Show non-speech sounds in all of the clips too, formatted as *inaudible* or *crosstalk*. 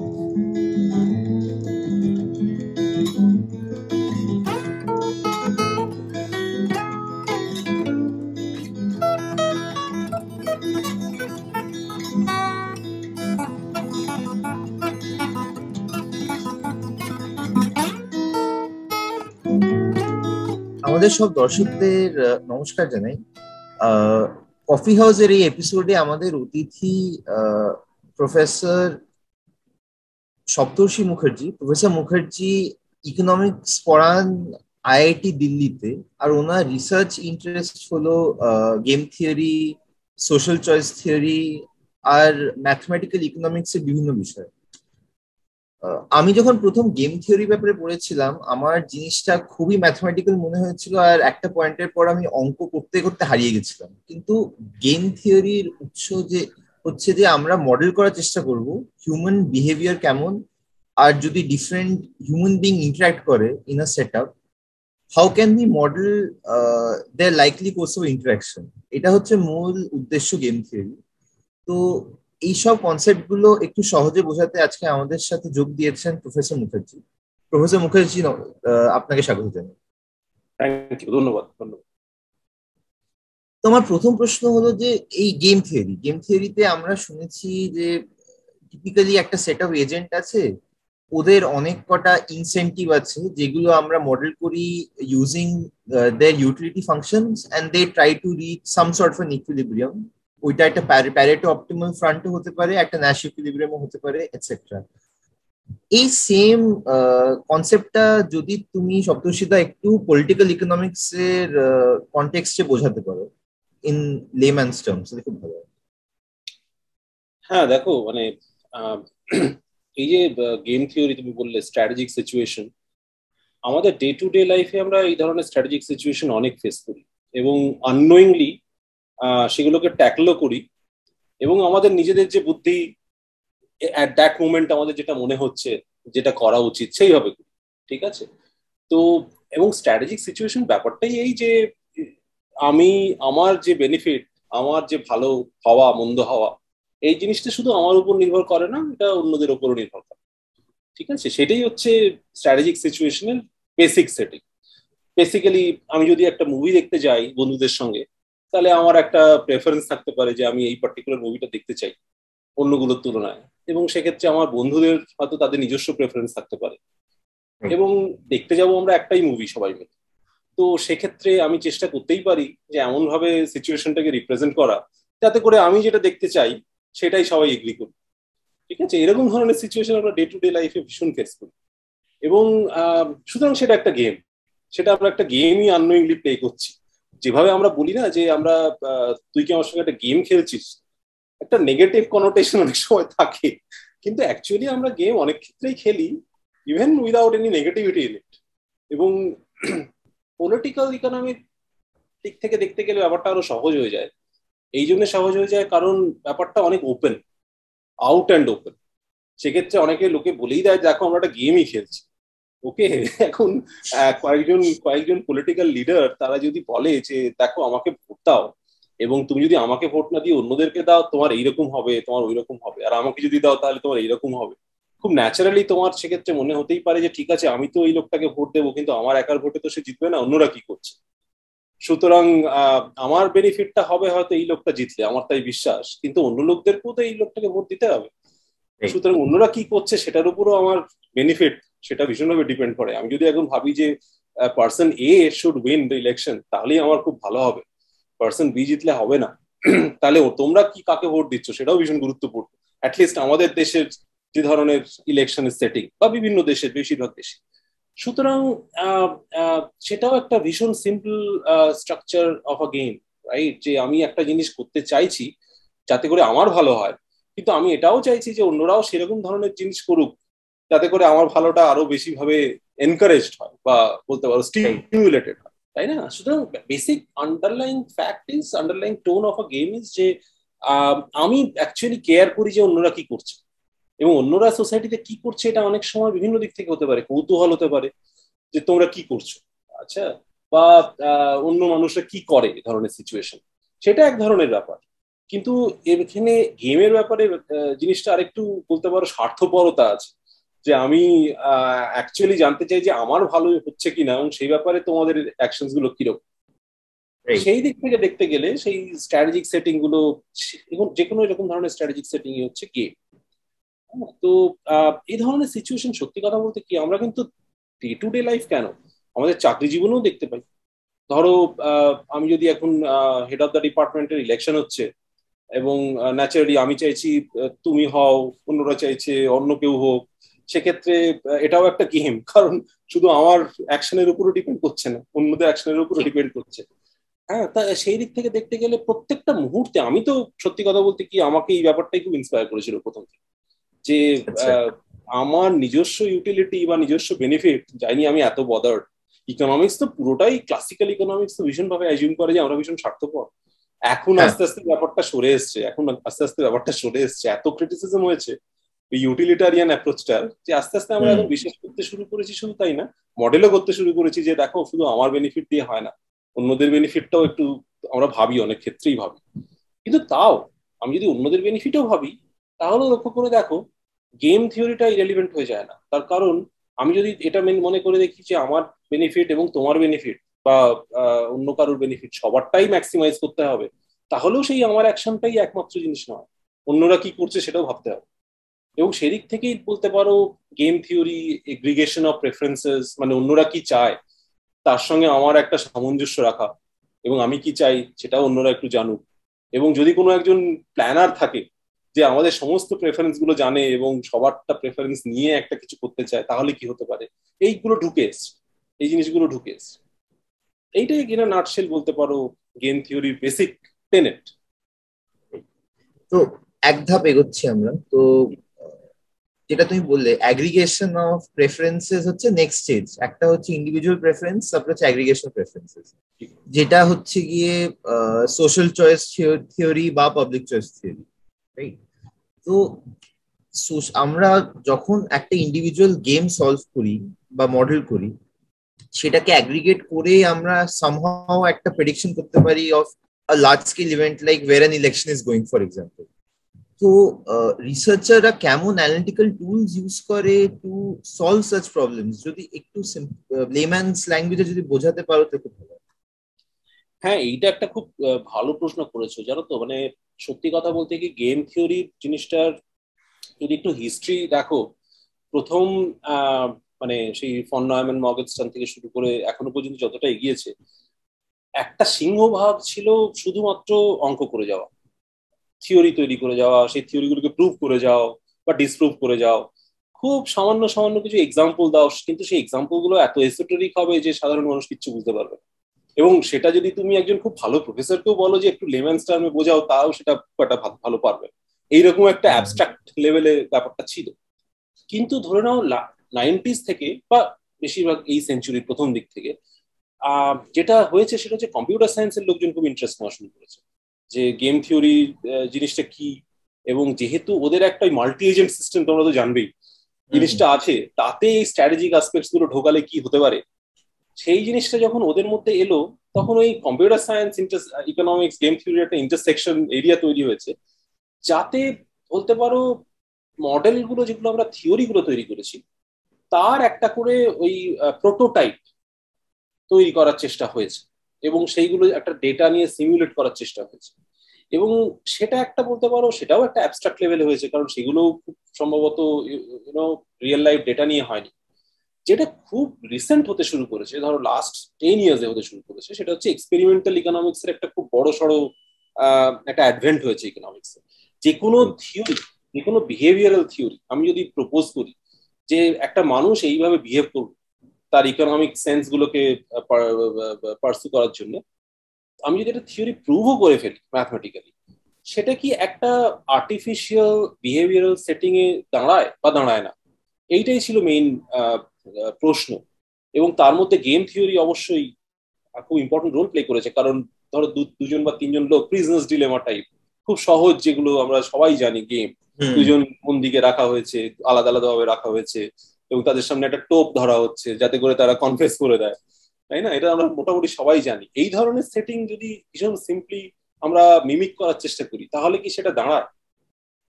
আমাদের সব দর্শকদের নমস্কার জানাই। কফি হাউসের এই এপিসোডে আমাদের অতিথি professor Saptarshi Mukherjee, professor Mukherjee economics পড়ান আইআইটি দিল্লিতে আর ওনার রিসার্চ ইন্টারেস্ট হলো game theory social choice theory আর ম্যাথমেটিক্যাল ইকোনমিক্স এর বিভিন্ন বিষয়। আমি যখন প্রথম গেম থিওরি ব্যাপারে পড়েছিলাম, আমার জিনিসটা খুবই ম্যাথমেটিক্যাল মনে হয়েছিল আর একটা পয়েন্টের পর আমি অঙ্ক করতে করতে হারিয়ে গেছিলাম। কিন্তু গেম থিওরির উৎস যে, হচ্ছে যে আমরা মডেল করার চেষ্টা করব হিউম্যান বিহেভিয়ার কেমন আর যদি ডিফারেন্ট হিউম্যান বিং ইন্টারাক্ট করে in a set up how can be model their likely course of interaction এটা হচ্ছে মূল উদ্দেশ্য গেম থিওরি তো এইসব কনসেপ্টগুলো একটু সহজে বোঝাতে আজকে আমাদের সাথে যোগ দিয়েছেন প্রফেসর মুখার্জি। প্রফেসর মুখার্জি আপনাকে স্বাগত জানাই। ধন্যবাদ ধন্যবাদ। তোমার প্রথম প্রশ্ন হলো যে এই গেম থিওরি গেম থিওরিতে আমরা শুনেছি যে টিপিক্যালি একটা সেট অফ এজেন্ট আছে ওদের অনেক কটা ইনসেন্টিভ আছে যেগুলো আমরা মডেল করি using their utility functions and they try to reach some sort of equilibrium ওইটা একটা প্যারেটো অপটিমাল ফ্রন্টও হতে পারে, একটা ন্যাশ ইকুইলিব্রিয়ামও হতে পারে এটসেট্রা এই সেম কনসেপ্টটা যদি তুমি সপ্তর্ষিদা একটু পলিটিক্যাল ইকোনমিক্স এর কনটেক্সটে বোঝাতে পারো ইন লেম্যানস টার্মস খুব ভালো হ্যাঁ। দেখো মানে এই যে গেম থিওরি তুমি বললে স্ট্র্যাটেজিক সিচুয়েশন আমাদের ডে টু ডে লাইফে আমরা এই ধরনের স্ট্র্যাটেজিক সিচুয়েশন অনেক ফেস করি এবং আননোয়িংলি সেগুলোকে ট্যাকলও করি এবং আমাদের নিজেদের যে বুদ্ধি অ্যাট দ্যাট মোমেন্ট আমাদের যেটা মনে হচ্ছে যেটা করা উচিত, সেইভাবে করি, ঠিক আছে? তো, এবং স্ট্র্যাটেজিক সিচুয়েশন ব্যাপারটাই এই যে, আমি, আমার যে বেনিফিট আমার যে ভালো হওয়া, মন্দ হওয়া এই জিনিসটা শুধু আমার উপর নির্ভর করে না এটা অন্যদের উপরও নির্ভর করে। ঠিক আছে? সেটাই হচ্ছে স্ট্র্যাটেজিক সিচুয়েশনের বেসিক সেটিং বেসিক্যালি আমি যদি একটা মুভি দেখতে যাই বন্ধুদের সঙ্গে তাহলে আমার একটা প্রেফারেন্স থাকতে পারে যে আমি এই পার্টিকুলার মুভিটা দেখতে চাই অন্যগুলোর তুলনায়। এবং সেক্ষেত্রে আমার বন্ধুদের হয়তো তাদের নিজস্ব প্রেফারেন্স থাকতে পারে। এবং দেখতে যাব আমরা একটাই মুভি সবাই মিলে। তো সেক্ষেত্রে আমি চেষ্টা করতেই পারি যে এমন ভাবে সিচুয়েশনটাকে রিপ্রেজেন্ট করা যাতে করে আমি যেটা দেখতে চাই সেটাই সবাই এগ্রি করি ঠিক আছে? এরকম ধরনের সিচুয়েশন আমরা ডে টু ডে লাইফে ভীষণ ফেস করি। এবং সুতরাং সেটা একটা গেম সেটা আমরা একটা গেমই আননোয়িংলি প্লে করছি। যেভাবে আমরা বলি না যে আমরা তুই কি আমার সঙ্গে একটা গেম খেলছিস? একটা নেগেটিভ কনোটেশন অনেক সময় থাকে। কিন্তু অ্যাকচুয়ালি আমরা গেম অনেক ক্ষেত্রেই খেলি even without any negativity in it এবং পলিটিক্যাল ইকোনমিক দিক থেকে দেখতে গেলে ব্যাপারটা আরও সহজ হয়ে যায়। এই জন্য সহজ হয়ে যায়, কারণ ব্যাপারটা অনেক ওপেন আউট অ্যান্ড ওপেন সেক্ষেত্রে অনেকে লোকে বলেই দেয়, দেখো আমরা একটা গেমই খেলছি। ওকে, এখন কয়েকজন কয়েকজন পলিটিক্যাল লিডার তারা যদি বলে যে, দেখো আমাকে ভোট দাও, এবং তুমি যদি আমাকে ভোট না দিয়ে অন্যদেরকে দাও, তোমার এইরকম হবে, তোমার ওই রকম হবে। আর আমাকে যদি দাও, তাহলে তোমার এইরকম হবে। খুব ন্যাচারালি তোমার সেক্ষেত্রে মনে হতেই পারে যে, ঠিক আছে, আমি তো এই লোকটাকে ভোট দেবো, কিন্তু আমার একার ভোটে তো সে জিতবে না, অন্যরা কি করছে? সুতরাং আমার বেনিফিটটা হবে হয়তো এই লোকটা জিতলে আমার তাই বিশ্বাস। কিন্তু অন্য লোকদেরকেও তো এই লোকটাকে ভোট দিতে হবে। সুতরাং অন্যরা কি করছে সেটার উপরও আমার বেনিফিট সেটা ভীষণভাবে ডিপেন্ড করে। আমি যদি এখন ভাবি যে person A should win the election তাহলেই আমার খুব ভালো হবে। পার্সন বি জিতলে হবে না। *clears throat* তাহলে তোমরা কি কাকে ভোট দিচ্ছ সেটাও ভীষণ গুরুত্বপূর্ণ। অ্যাটলিস্ট আমাদের দেশের যে ধরনের ইলেকশনের সেটিং বা বিভিন্ন দেশের বেশিরভাগ দেশে। সুতরাং সেটাও একটা ভীষণ simple structure of a game right যে আমি একটা জিনিস করতে চাইছি যাতে করে আমার ভালো হয়। কিন্তু আমি এটাও চাইছি যে অন্যরাও সেরকম ধরনের জিনিস করুক, যাতে করে আমার ভালোটা আরও বেশি ভাবে এনকারেজড হয় বা বলতে পারো স্টিমুলেটেড হয়, তাই না? সুতরাং basic underlying fact is tone of a game is যে আমি অ্যাকচুয়ালি কেয়ার করি যে অন্যরা কি করছে। এবং অন্যরা সোসাইটিতে কি করছে এটা অনেক সময় বিভিন্ন দিক থেকে হতে পারে কৌতূহল হতে পারে যে তোমরা কি করছ? আচ্ছা বা অন্য মানুষরা কি করে এ ধরনের সিচুয়েশন সেটা এক ধরনের ব্যাপার। কিন্তু এখানে গেমের ব্যাপারে জিনিসটা আরেকটু বলতে পারো স্বার্থপরতা আছে। যে আমি অ্যাকচুয়ালি জানতে চাই যে আমার ভালো হচ্ছে কিনা এবং সেই ব্যাপারে তোমাদের অ্যাকশনসগুলো কীরকম? সেই দিক থেকে দেখতে গেলে সেই স্ট্র্যাটেজিক সেটিংগুলো যে কোনো এরকম ধরনের স্ট্র্যাটেজিক সেটিং হচ্ছে গেম তো এই ধরনের সিচুয়েশন সত্যি কথা বলতে কি, আমরা কিন্তু ডে টু ডে লাইফ কেন? আমাদের চাকরি জীবনেও দেখতে পাই। ধরো আমি যদি এখন হেড অফ দ্য ডিপার্টমেন্টের ইলেকশন হচ্ছে এবং ন্যাচারালি আমি চাইছি তুমি হও, অন্যরা চাইছে, অন্য কেউ হোক, সেক্ষেত্রে এটাও একটা গেম *laughs* কারণ শুধু আমার অ্যাকশনের উপরও ডিপেন্ড করছে না, অন্যদের অ্যাকশনের উপরও ডিপেন্ড করছে। হ্যাঁ তা সেই দিক থেকে দেখতে গেলে প্রত্যেকটা মুহূর্তে আমি তো সত্যি কথা বলতে কি, আমাকে এই ব্যাপারটাই খুব ইন্সপায়ার করেছিল প্রথম থেকে। যে আচ্ছা। আমার নিজস্ব ইউটিলিটি বা নিজস্ব বেনিফিট যাইনি আমি এত বদার্ড ইকোনমিক্স তো পুরোটাই ক্লাসিক্যাল ইকোনমিক্স তো ভীষণ ভাবে অ্যাজিউম করে যে আমরা ভীষণ স্বার্থপর এখন হ্যাঁ। আস্তে আস্তে ব্যাপারটা সরে এসছে এখন আস্তে আস্তে ব্যাপারটা সরে এসছে এত ক্রিটিসিজম হয়েছে ইউটিলিটারিয়ান অ্যাপ্রোচটা যে আস্তে আস্তে আমরা এখন বিশ্বাস করতে শুরু করেছি শুধু তাই না মডেলও করতে শুরু করেছি যে দেখো শুধু আমার বেনিফিট দিয়ে হয় না অন্যদের বেনিফিটটাও একটু আমরা ভাবি অনেক ক্ষেত্রেই ভাবি কিন্তু তাও আমি যদি অন্যদের বেনিফিটও ভাবি তাহলে লক্ষ্য করে দেখো গেম থিওরিটা ইরেলিভেন্ট হয়ে যায় না। তার কারণ, আমি যদি এটা মনে করে দেখি যে আমার বেনিফিট এবং তোমার বেনিফিট বা অন্য কারোর বেনিফিট সবারটাই ম্যাক্সিমাইজ করতে হবে, তাহলেও সেই আমার অ্যাকশনটাই একমাত্র জিনিস নয়। অন্যরা কি করছে সেটাও ভাবতে হবে। এবং সেদিক থেকেই বলতে পারো game theory aggregation of preferences মানে অন্যরা কি চায়, তার সঙ্গে আমার একটা সামঞ্জস্য রাখা, এবং আমি কি চাই সেটাও অন্যরা একটু জানুক। এবং যদি কোনো একজন প্ল্যানার থাকে যে আমাদের সমস্ত প্রেফারেন্সগুলো জানে এবং সবারটা প্রেফারেন্স নিয়ে একটা কিছু করতে চায় তাহলে কি হতে পারে? এইগুলো ঢুকে এই জিনিসগুলো ঢুকে এইটাই কিনা নাটশেল বলতে পারো গেম থিওরির বেসিক টেনেট তো এক ধাপ এগোচ্ছি আমরা। তো যেটা তুমি বললে অ্যাগ্রিগেশন অফ প্রেফারেন্সেস হচ্ছে নেক্সট স্টেজ একটা হচ্ছে ইন্ডিভিজুয়াল প্রেফারেন্স তারপর হচ্ছে অ্যাগ্রিগেশন প্রেফারেন্সেস যেটা হচ্ছে গিয়ে সোশ্যাল চয়েস থিওরি বা পাবলিক চয়েস থিওরি তো আমরা যখন একটা ইন্ডিভিজুয়াল গেম সলভ করি বা মডেল করি, সেটাকে অ্যাগ্রিগেট করে আমরা সামহাও একটা প্রেডিকশন করতে পারি of a large scale event like war an election is going for example তো রিসার্চাররা কেমন অ্যানালিটিক্যাল টুলস ইউজ করে টু সলভ সাচ প্রবলেমস যদি একটু লেম্যানস ল্যাঙ্গুয়েজে যদি বোঝাতে পারো তো খুব ভালো হ্যাঁ এইটা একটা খুব ভালো প্রশ্ন করেছ, জানো তো? মানে সত্যি কথা বলতে কি গেম থিওরি জিনিসটার যদি একটু হিস্ট্রি দেখো, প্রথম মানে সেই ফন নয়ম্যান মগেস্টান থেকে শুরু করে এখনও পর্যন্ত যতটা এগিয়েছে, একটা সিংহভাগ ছিল শুধুমাত্র অঙ্ক করে যাওয়া। থিওরি তৈরি করে যাওয়া, সেই থিওরিগুলোকে প্রুভ করে যাও বা ডিসপ্রুভ করে যাও। খুব সামান্য সামান্য কিছু এক্সাম্পল দাও, কিন্তু সেই এক্সাম্পলগুলো এত এসোটেরিক হবে যে সাধারণ মানুষ কিচ্ছু বুঝতে পারবে এবং সেটা যদি তুমি একজন খুব ভালো প্রফেসরকেও বলো যে একটু লেমেন্স টার্মে বোঝাও তাও সেটা খুব একটা ভালো পারবে। এইরকম একটা অ্যাবস্ট্রাক্ট লেভেলে ব্যাপারটা ছিল। কিন্তু ধরে নাও নাইনটিস থেকে বা বেশিরভাগ এই সেঞ্চুরির প্রথম দিক থেকে যেটা হয়েছে সেটা হচ্ছে কম্পিউটার সায়েন্সের লোকজন খুব ইন্টারেস্ট নেওয়া শুরু করেছে। যে গেম থিওরি জিনিসটা কি? এবং যেহেতু ওদের একটা মাল্টি এজেন্ট সিস্টেম তোমরা তো জানবেই জিনিসটা আছে তাতে এই স্ট্র্যাটেজিক আসপেক্টসগুলো ঢোকালে কি হতে পারে? সেই জিনিসটা যখন ওদের মধ্যে এলো, তখন ওই computer science economics game theory একটা ইন্টারসেকশন এরিয়া তৈরি হয়েছে, যাতে বলতে পারো মডেলগুলো যেগুলো আমরা থিওরিগুলো তৈরি করেছি, তার একটা করে ওই প্রোটোটাইপ তৈরি করার চেষ্টা হয়েছে এবং সেইগুলো একটা ডেটা নিয়ে সিমুলেট করার চেষ্টা হয়েছে। এবং সেটা একটা বলতে পারো, সেটাও একটা অ্যাবস্ট্রাক্ট লেভেলে হয়েছে, কারণ সেগুলো খুব সম্ভবত ইউনো রিয়েল লাইফ ডেটা নিয়ে হয়নি। যেটা খুব রিসেন্ট হতে শুরু করেছে ধরো লাস্ট টেন ইয়ার্সে হতে শুরু করেছে সেটা হচ্ছে এক্সপেরিমেন্টাল ইকোনমিক্স এর একটা খুব বড় সড়ো একটা অ্যাডভেন্ট হয়েছে ইকোনমিক্স যে কোনো থিওরি যে কোনো বিহেভিয়ারাল থিওরি আমি যদি প্রপোজ করি যে একটা মানুষ এইভাবে বিহেভ করবে তার ইকোনমিক সেন্স গুলোকে পার্সু করার জন্য আমি যদি একটা থিওরি প্রুভও করে ফেলি ম্যাথমেটিক্যালি সেটা কি একটা আর্টিফিশিয়াল বিহেভিয়ারাল সেটিং এ দাঁড়ায় বা দাঁড়ায় না? এইটাই ছিল মেইন প্রশ্ন। এবং তার মধ্যে গেম থিওরি অবশ্যই খুব ইম্পর্টেন্ট রোল প্লে করেছে। কারণ ধরো দুজন বা তিনজন লোক প্রিজনেস ডিলেমা টাইপ খুব সহজ যেগুলো আমরা সবাই জানি গেম দুজন কোন দিকে রাখা হয়েছে আলাদা আলাদা ভাবে রাখা হয়েছে এবং তাদের সামনে একটা টোপ ধরা হচ্ছে যাতে করে তারা কনফেস করে দেয়। তাই না? এটা আমরা মোটামুটি সবাই জানি। এই ধরনের সেটিং যদি ভীষণ সিম্পলি আমরা মিমিক করার চেষ্টা করি তাহলে কি সেটা দাঁড়ায়?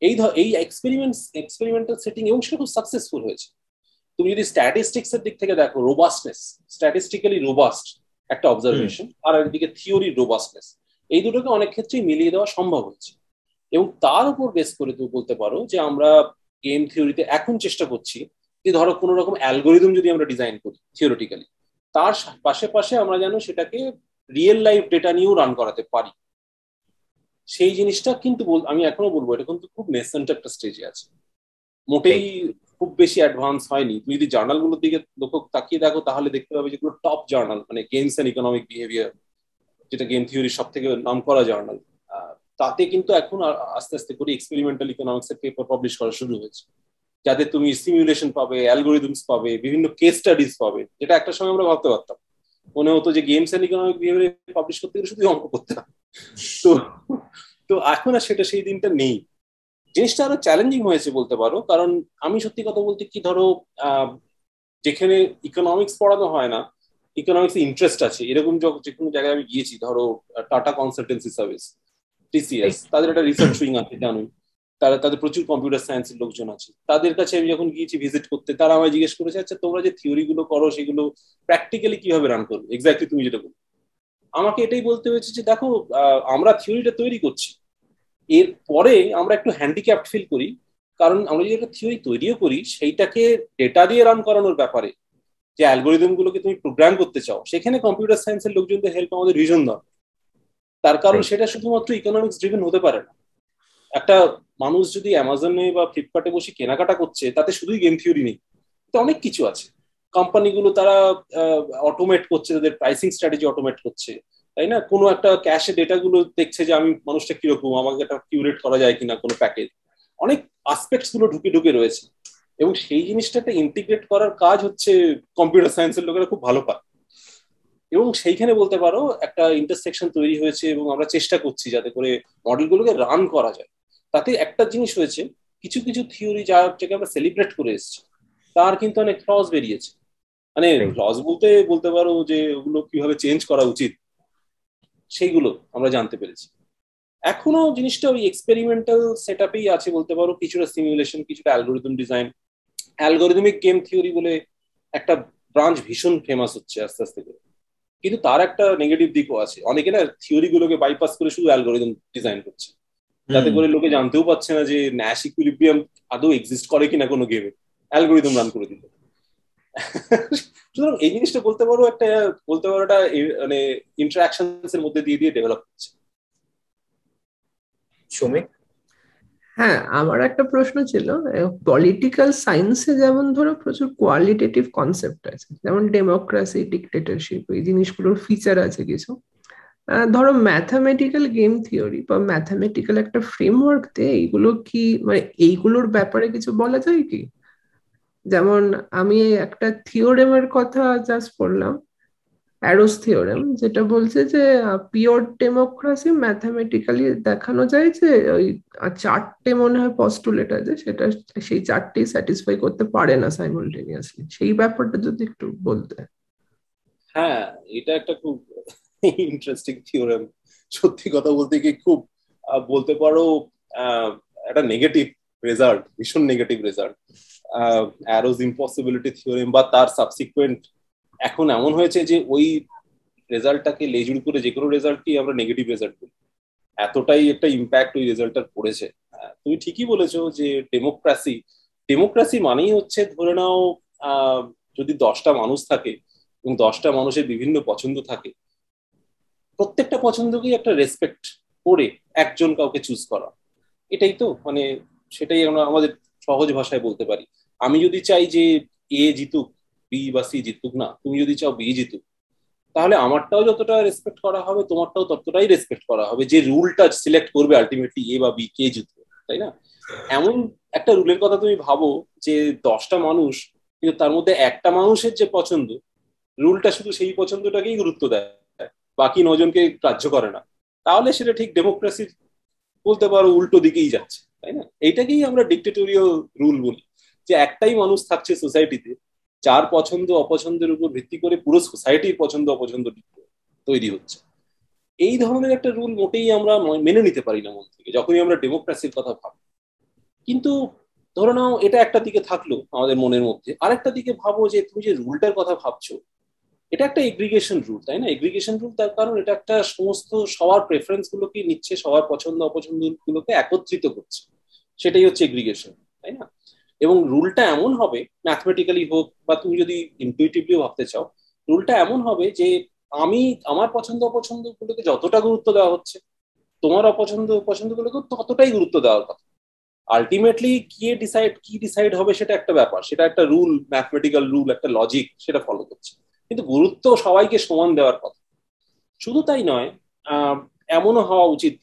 এই এই এক্সপেরিমেন্ট এক্সপেরিমেন্টাল সেটিং এবং সেটা খুব সাকসেসফুল হয়েছে। তুমি যদি স্ট্যাটিস্টিক্স এর দিক থেকে দেখো রোবাস্টনেস স্ট্যাটিস্টিক্যালি রোবাস্ট একটা অবজারভেশন আর একদিকে থিওরি রোবাস্টনেস এই দুটোকে অনেক ক্ষেত্রেই মিলিয়ে দেওয়া সম্ভব হচ্ছে এবং তার উপর বেস করে তুমি বলতে পারো যে আমরা গেম থিওরিতে এখন চেষ্টা করছি যে ধরো কোনো রকম অ্যালগোরিদম যদি আমরা ডিজাইন করি থিওরিটিক্যালি তার পাশে পাশে আমরা যেন সেটাকে রিয়েল লাইফ ডেটা নিয়েও রান করাতে পারি। সেই জিনিসটা কিন্তু আমি এখনও বলব এটা কিন্তু খুব নেসেন্ট একটা স্টেজে আছে। মোটেই খুব বেশি অ্যাডভান্স হয়নি। তুমি যদি জার্নালগুলোর দিকে লক্ষ্য তাকিয়ে দেখো, তাহলে দেখতে পাবে যেগুলো টপ জার্নাল মানে গেমস অ্যান্ড ইকোনমিক বিহেভিয়ার যেটা গেম থিওরির সব থেকে নাম করা জার্নাল তাতে কিন্তু এখন আস্তে আস্তে করে এক্সপেরিমেন্টাল ইকোনমিক্স এর পেপার পাবলিশ করা শুরু হয়েছে। যাতে তুমি সিমুলেশন পাবে অ্যালগোরিদমস পাবে, বিভিন্ন কেস স্টাডিজ পাবে, যেটা একটা সময় আমরা ভাবতে পারতাম। মনে হতো যে games and economic behaviour publish করতে গেলে শুধু অঙ্ক করতে তো তো এখন আর সেটা সেই দিনটা নেই। জিনিসটা আরও চ্যালেঞ্জিং হয়েছে বলতে পারো কারণ আমি সত্যি কথা বলতে কি ধরো যেখানে ইকোনমিক্স পড়ানো হয় না ইকোনমিক্স ইন্টারেস্ট আছে। এরকম যে কোনো জায়গায় আমি গিয়েছি ধরো টাটা কনসালটেন্সি সার্ভিস টিসিএস তাদের একটা রিসার্চ উইং আছে জানুই। তারা তাদের প্রচুর কম্পিউটার সায়েন্সের লোকজন আছে। তাদের কাছে আমি যখন গিয়েছি ভিজিট করতে তারা আমায় জিজ্ঞেস করেছে আচ্ছা তোমরা যে থিওরি গুলো করো সেগুলো প্র্যাকটিক্যালি কীভাবে রান করবে? এক্স্যাক্টলি তুমি যেটা বলো আমাকে এটাই বলতে হয়েছে যে দেখো আমরা থিওরিটা তৈরি করছি। এর পরে আমরা একটু হ্যান্ডিক্যাপ্ট ফিল করি। কারণ আমরা যদি একটা থিওরি তৈরিও করি সেইটাকে ডেটা দিয়ে রান করানোর ব্যাপারে যে অ্যালগোরিদম গুলোকে তুমি প্রোগ্রাম করতে চাও সেখানে কম্পিউটার সায়েন্সের লোকজনদের হেল্প আমাদের রিজন দরকার। তার কারণ সেটা শুধুমাত্র ইকোনমিক্স ড্রিভেন হতে পারে না। একটা মানুষ যদি অ্যামাজনে বা ফ্লিপকার্টে বসে কেনাকাটা করছে তাতে শুধুই গেম থিওরি নেই। তো অনেক কিছু আছে। কোম্পানিগুলো তারা অটোমেট করছে তাদের প্রাইসিং স্ট্র্যাটেজি অটোমেট করছে। তাই না? কোনো একটা ক্যাশে ডেটা গুলো দেখছে যে আমি মানুষটা কীরকম আমাকে একটা কিউরেট করা যায় কিনা কোনো প্যাকেজ অনেক আসপেক্টসগুলো ঢুকে ঢুকে রয়েছে। এবং সেই জিনিসটাকে ইন্টিগ্রেট করার কাজ হচ্ছে কম্পিউটার সায়েন্সের লোকেরা খুব ভালো পায়। এবং সেইখানে বলতে পারো একটা ইন্টারসেকশন তৈরি হয়েছে এবং আমরা চেষ্টা করছি যাতে করে মডেলগুলোকে রান করা যায়। তাতে একটা জিনিস হয়েছে কিছু কিছু থিওরি যাকে আমরা সেলিব্রেট করে এসেছি তার কিন্তু অনেক ফ্লস বেরিয়েছে। মানে ফ্লস বলতে বলতে পারো যে ওগুলো কীভাবে চেঞ্জ করা উচিত। সেইগুলো আমরা জানতে পেরেছি। এখনও জিনিসটা ওই এক্সপেরিমেন্টাল সেট আপেই আছে বলতে পারো কিছুটা সিমুলেশন কিছুটা algorithm design algorithmic game theory বলে একটা ব্রাঞ্চ ভীষণ ফেমাস হচ্ছে আস্তে আস্তে করে। কিন্তু তার একটা নেগেটিভ দিকও আছে। অনেকে না থিওরি গুলোকে বাইপাস করে শুধু অ্যালগোরিদম ডিজাইন করছে। যাতে করে লোকে জানতেও পারছে না যে ন্যাশ ইকুইলিব্রিয়াম আদৌ এক্সিস্ট করে কিনা কোনো গেমে অ্যালগোরিদম রান করে দিল। সুতরাং এই জিনিসটা বলতে পারো একটা বলতে পারো একটা মানে ইন্টারাকশনস এর মধ্যে দিয়ে দিয়ে ডেভেলপ হচ্ছে। হ্যাঁ আমার একটা প্রশ্ন ছিল পলিটিক্যাল সায়েন্সে যেমন ধরো প্রচুর কোয়ালিটেটিভ কনসেপ্ট আছে যেমন ডেমোক্রেসি ডিকটেটরশিপ এই জিনিসগুলোর ফিচার আছে কিছু। ধরো ম্যাথামেটিক্যাল গেম থিওরি বা ম্যাথামেটিক্যাল একটা ফ্রেমওয়ার্ক দিয়ে এইগুলো কি মানে এইগুলোর ব্যাপারে কিছু বলা যায় কি? যেমন আমি একটা থিওরেমের কথা জাস্ট পড়লাম, অ্যারোস থিওরেম, যেটা বলছে যে পিওর ডেমোক্রাসি ম্যাথামেটিক্যালি দেখানো যায় যে, ওই চারটে মনে হয় পস্টুলেট আছে, সেটা সেই চারটেই স্যাটিসফাই করতে পারে না সাইমultaneously সেই ব্যাপারটা যদি একটু বলতে। হ্যাঁ এটা একটা খুব ইন্টারেস্টিং থিওরেম সত্যি কথা বলতে কি খুব বলতে পারো একটা নেগেটিভ রেজাল্ট ভীষণ negative result Arrow's impossibility theorem বা তার সাবসিকুয়েন্ট এখন এমন হয়েছে যে ওই রেজাল্টটাকে লেজুর করে যে কোনো রেজাল্টকেই আমরা নেগেটিভ রেজাল্ট করি এতটাই একটা ইম্প্যাক্ট ওই রেজাল্টটার পড়েছে। তুমি ঠিকই বলেছ যে ডেমোক্রাসি ডেমোক্রাসি মানেই হচ্ছে ধরে নাও যদি দশটা মানুষ থাকে এবং দশটা মানুষের বিভিন্ন পছন্দ থাকে, প্রত্যেকটা পছন্দকেই একটা রেসপেক্ট করে একজন কাউকে চুজ করা। এটাই তো মানে সেটাই আমরা আমাদের সহজ ভাষায় বলতে পারি। আমি যদি চাই যে এ জিতুক বি বা সি জিতুক না, তুমি যদি চাও বি জিতুক, তাহলে আমারটাও যতটা রেসপেক্ট করা হবে, তোমারটাও ততটাই রেসপেক্ট করা হবে যে রুলটা সিলেক্ট করবে আলটিমেটলি এ বা বি কে জিতবে, তাই না? এমন একটা রুলের কথা তুমি ভাবো যে দশটা মানুষ, কিন্তু তার মধ্যে একটা মানুষের যে পছন্দ রুলটা শুধু সেই পছন্দটাকেই গুরুত্ব দেয়, বাকি নজনকে গ্রাহ্য করে না। তাহলে সেটা ঠিক ডেমোক্রেসির বলতে পারো উল্টো দিকেই যাচ্ছে, তাই না? এইটাকেই আমরা ডিকটেটোরিয়াল রুল বলি। যে একটাই মানুষ থাকছে সোসাইটিতে যার পছন্দ, অপছন্দের উপর ভিত্তি করে পুরো সোসাইটির পছন্দ, অপছন্দ তৈরি হচ্ছে। এই ধরনের একটা রুল মোটেই আমরা মেনে নিতে পারি না মন থেকে, যখনই আমরা ডেমোক্রেসির কথা ভাবি। কিন্তু ধরে নাও এটা একটা দিকে থাকল আমাদের মনের মধ্যে, আরেকটা দিকে ভাবো যে তুমি যে রুলটার কথা ভাবছ, এটা একটা এগ্রিগেশন রুল তাই না? এগ্রিগেশন রুল তার কারণ এটা একটা সমস্ত সবার প্রেফারেন্স গুলোকে নিচ্ছে, সবার পছন্দ, অপছন্দ গুলোকে একত্রিত করছে। সেটাই হচ্ছে এগ্রিগেশন তাই না? এবং রুলটা এমন হবে ম্যাথমেটিক্যালি হোক বা তুমি যদি ইনটুইটিভলি ভাবতে চাও, রুলটা এমন হবে যে আমি, আমার পছন্দ অপছন্দ গুলোকে যতটা গুরুত্ব দেওয়া হচ্ছে, তোমার অপছন্দ পছন্দ গুলোকে ততটাই গুরুত্ব দেওয়ার কথা। আলটিমেটলি কি ডিসাইড কি ডিসাইড হবে সেটা একটা ব্যাপার, সেটা একটা রুল ম্যাথমেটিক্যাল রুল একটা লজিক সেটা ফলো করছে। কিন্তু গুরুত্ব সবাইকে সমান দেওয়ার কথা। শুধু তাই নয় এমনও হওয়া উচিত